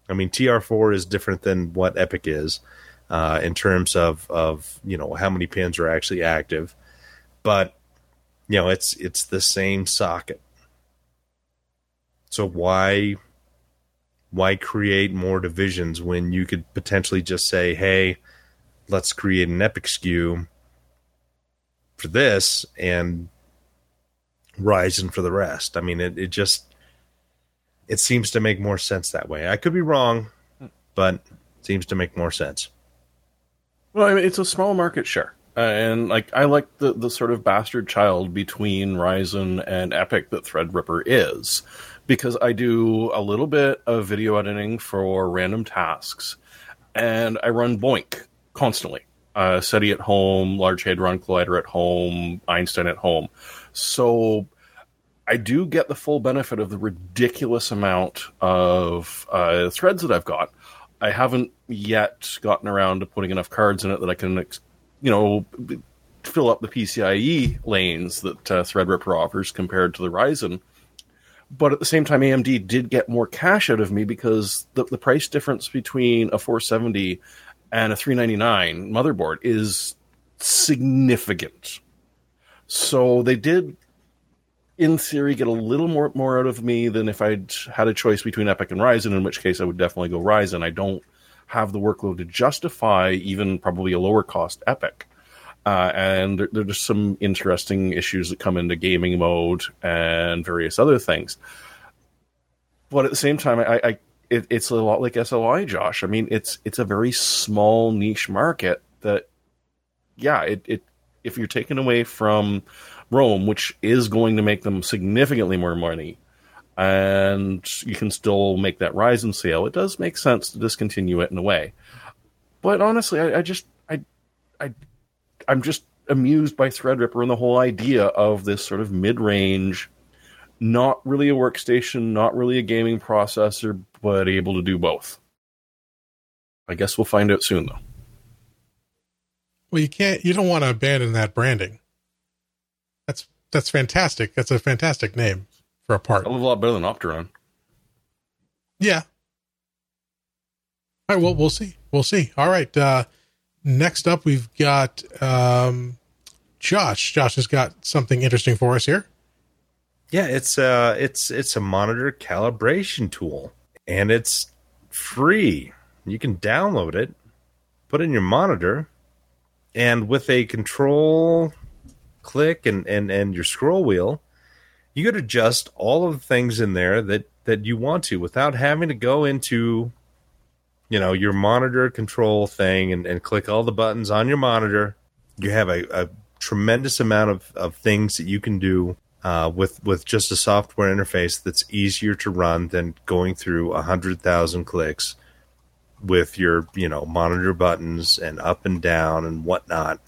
I mean, TR4 is different than what EPYC is uh, in terms of, of, you know, how many pins are actually active. But, you know, it's it's the same socket. So why why create more divisions when you could potentially just say, hey, let's create an EPYC SKU for this and Ryzen for the rest. I mean, it, it just it seems to make more sense that way. I could be wrong, but it seems to make more sense. Well, I mean, it's a small market share. Uh, and like I like the the sort of bastard child between Ryzen and EPYC that Threadripper is, because I do a little bit of video editing for random tasks, and I run BOINC constantly uh, SETI at home, Large Hadron Collider at home, Einstein at home. So I do get the full benefit of the ridiculous amount of uh, threads that I've got. I haven't yet gotten around to putting enough cards in it that I can, you know, fill up the PCIe lanes that uh, Threadripper offers compared to the Ryzen. But at the same time, AMD did get more cash out of me because the, the price difference between a 470 and a 399 motherboard is significant. So they did in theory get a little more more out of me than if I'd had a choice between EPYC and Ryzen, in which case I would definitely go Ryzen. I don't have the workload to justify even probably a lower cost EPYC. Uh, and there, there's some interesting issues that come into gaming mode and various other things. But at the same time, I, I it, it's a lot like SLI, Josh. I mean, it's it's a very small niche market that, yeah, it, it if you're taken away from Rome, which is going to make them significantly more money, and you can still make that Ryzen sale, it does make sense to discontinue it in a way. But honestly, I, I just I I I'm just amused by Threadripper and the whole idea of this sort of mid-range not really a workstation, not really a gaming processor, but able to do both. I guess we'll find out soon, though. Well, you can't. You don't want to abandon that branding. That's that's fantastic. That's a fantastic name for a part. A lot better than Opteron. Yeah. All right. Well, we'll see. We'll see. All right. Uh, next up, we've got um, Josh. Josh has got something interesting for us here. Yeah, it's uh it's it's a monitor calibration tool and it's free. You can download it, put it in your monitor, and with a control click and and and your scroll wheel, you could adjust all of the things in there that that you want to without having to go into you know your monitor control thing and, and click all the buttons on your monitor. You have a, a tremendous amount of, of things that you can do uh, with with just a software interface that's easier to run than going through a hundred thousand clicks with your you know monitor buttons and up and down and whatnot.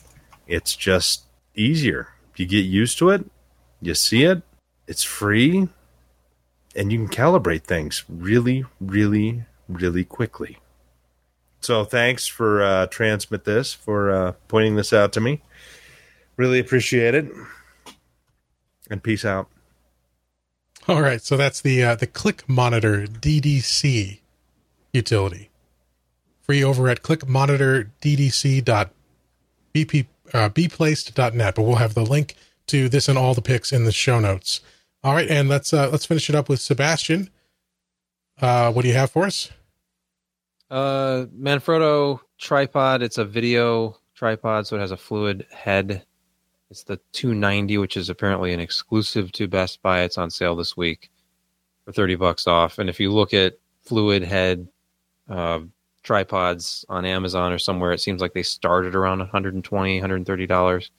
It's just easier. You get used to it. You see it. It's free, and you can calibrate things really, really, really quickly. So thanks for uh, transmit this for uh, pointing this out to me. Really appreciate it. And peace out. All right, so that's the uh, the Click Monitor DDC utility. Free over at clickmonitorddc.bp uh, bplaced.net, but we'll have the link to this and all the pics in the show notes. All right, and let's uh, let's finish it up with Sebastian. Uh, what do you have for us? Uh, Manfrotto tripod. It's a video tripod, so it has a fluid head. It's the 290, which is apparently an exclusive to Best Buy. It's on sale this week for 30 bucks off. And if you look at fluid head uh, tripods on Amazon or somewhere, it seems like they started around 120, 130 dollars.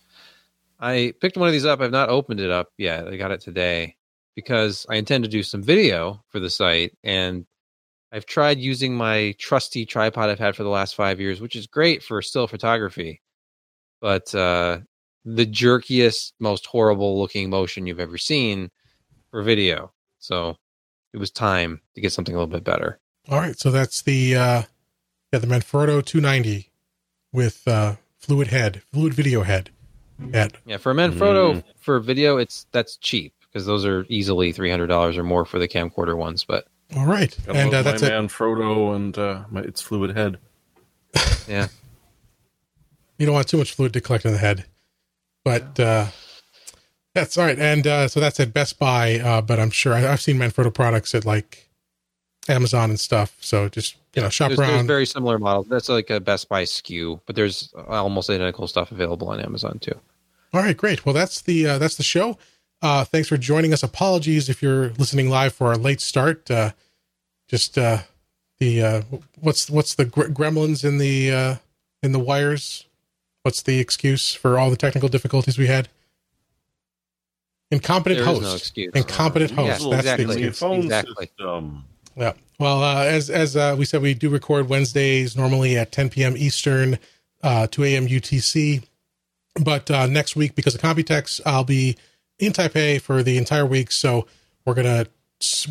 I picked one of these up. I've not opened it up yet. I got it today because I intend to do some video for the site and I've tried using my trusty tripod I've had for the last five years, which is great for still photography, but uh, the jerkiest, most horrible looking motion you've ever seen for video. So it was time to get something a little bit better. All right, so that's the uh, yeah the Manfrotto 290 with uh, fluid head, fluid video head. Head. Yeah, for a Manfrotto mm. for video, it's that's cheap because those are easily three hundred dollars or more for the camcorder ones, but all right, and uh, that's my man Frodo and uh, my, its fluid head. yeah, you don't want too much fluid to collect in the head, but uh, that's all right. And uh, so that's at Best Buy, uh, but I'm sure I, have seen Manfrotto products at like Amazon and stuff. So just you know, shop there's, around. There's very similar models. That's like a Best Buy SKU, but there's almost identical stuff available on Amazon too. All right, great. Well, that's the uh, that's the show. Uh, thanks for joining us. Apologies if you're listening live for our late start. Uh, just uh, the uh, what's what's the gremlins in the uh, in the wires? What's the excuse for all the technical difficulties we had? Incompetent there host. No excuse. Incompetent host. Yeah, That's exactly. the excuse. Phone exactly. system. Yeah. Well, uh, as as uh, we said, we do record Wednesdays normally at 10 p.m. Eastern, uh, 2 a.m. UTC. But uh, next week, because of Computex, I'll be in Taipei for the entire week. So we're gonna,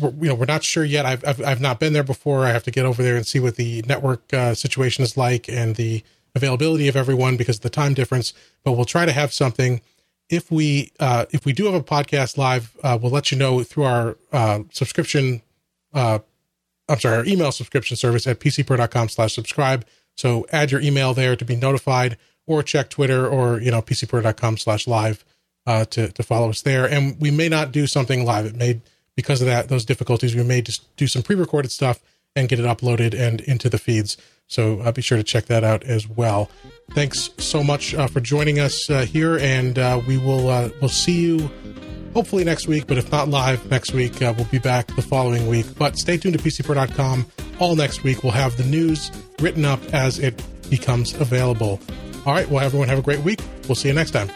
you know, we're not sure yet. I've I've, I've not been there before. I have to get over there and see what the network uh, situation is like and the availability of everyone because of the time difference. But we'll try to have something. If we uh, if we do have a podcast live, uh, we'll let you know through our uh, subscription. Uh, I'm sorry, our email subscription service at pcper.com slash subscribe. So add your email there to be notified or check Twitter or, you know, pcper.com slash live uh, to to follow us there. And we may not do something live. It may because of that those difficulties. We may just do some pre-recorded stuff and get it uploaded and into the feeds. So uh, be sure to check that out as well. Thanks so much uh, for joining us uh, here, and uh, we will uh, we'll see you hopefully next week. But if not live next week, uh, we'll be back the following week. But stay tuned to pcper.com. All next week, we'll have the news written up as it becomes available. All right. Well, everyone have a great week. We'll see you next time.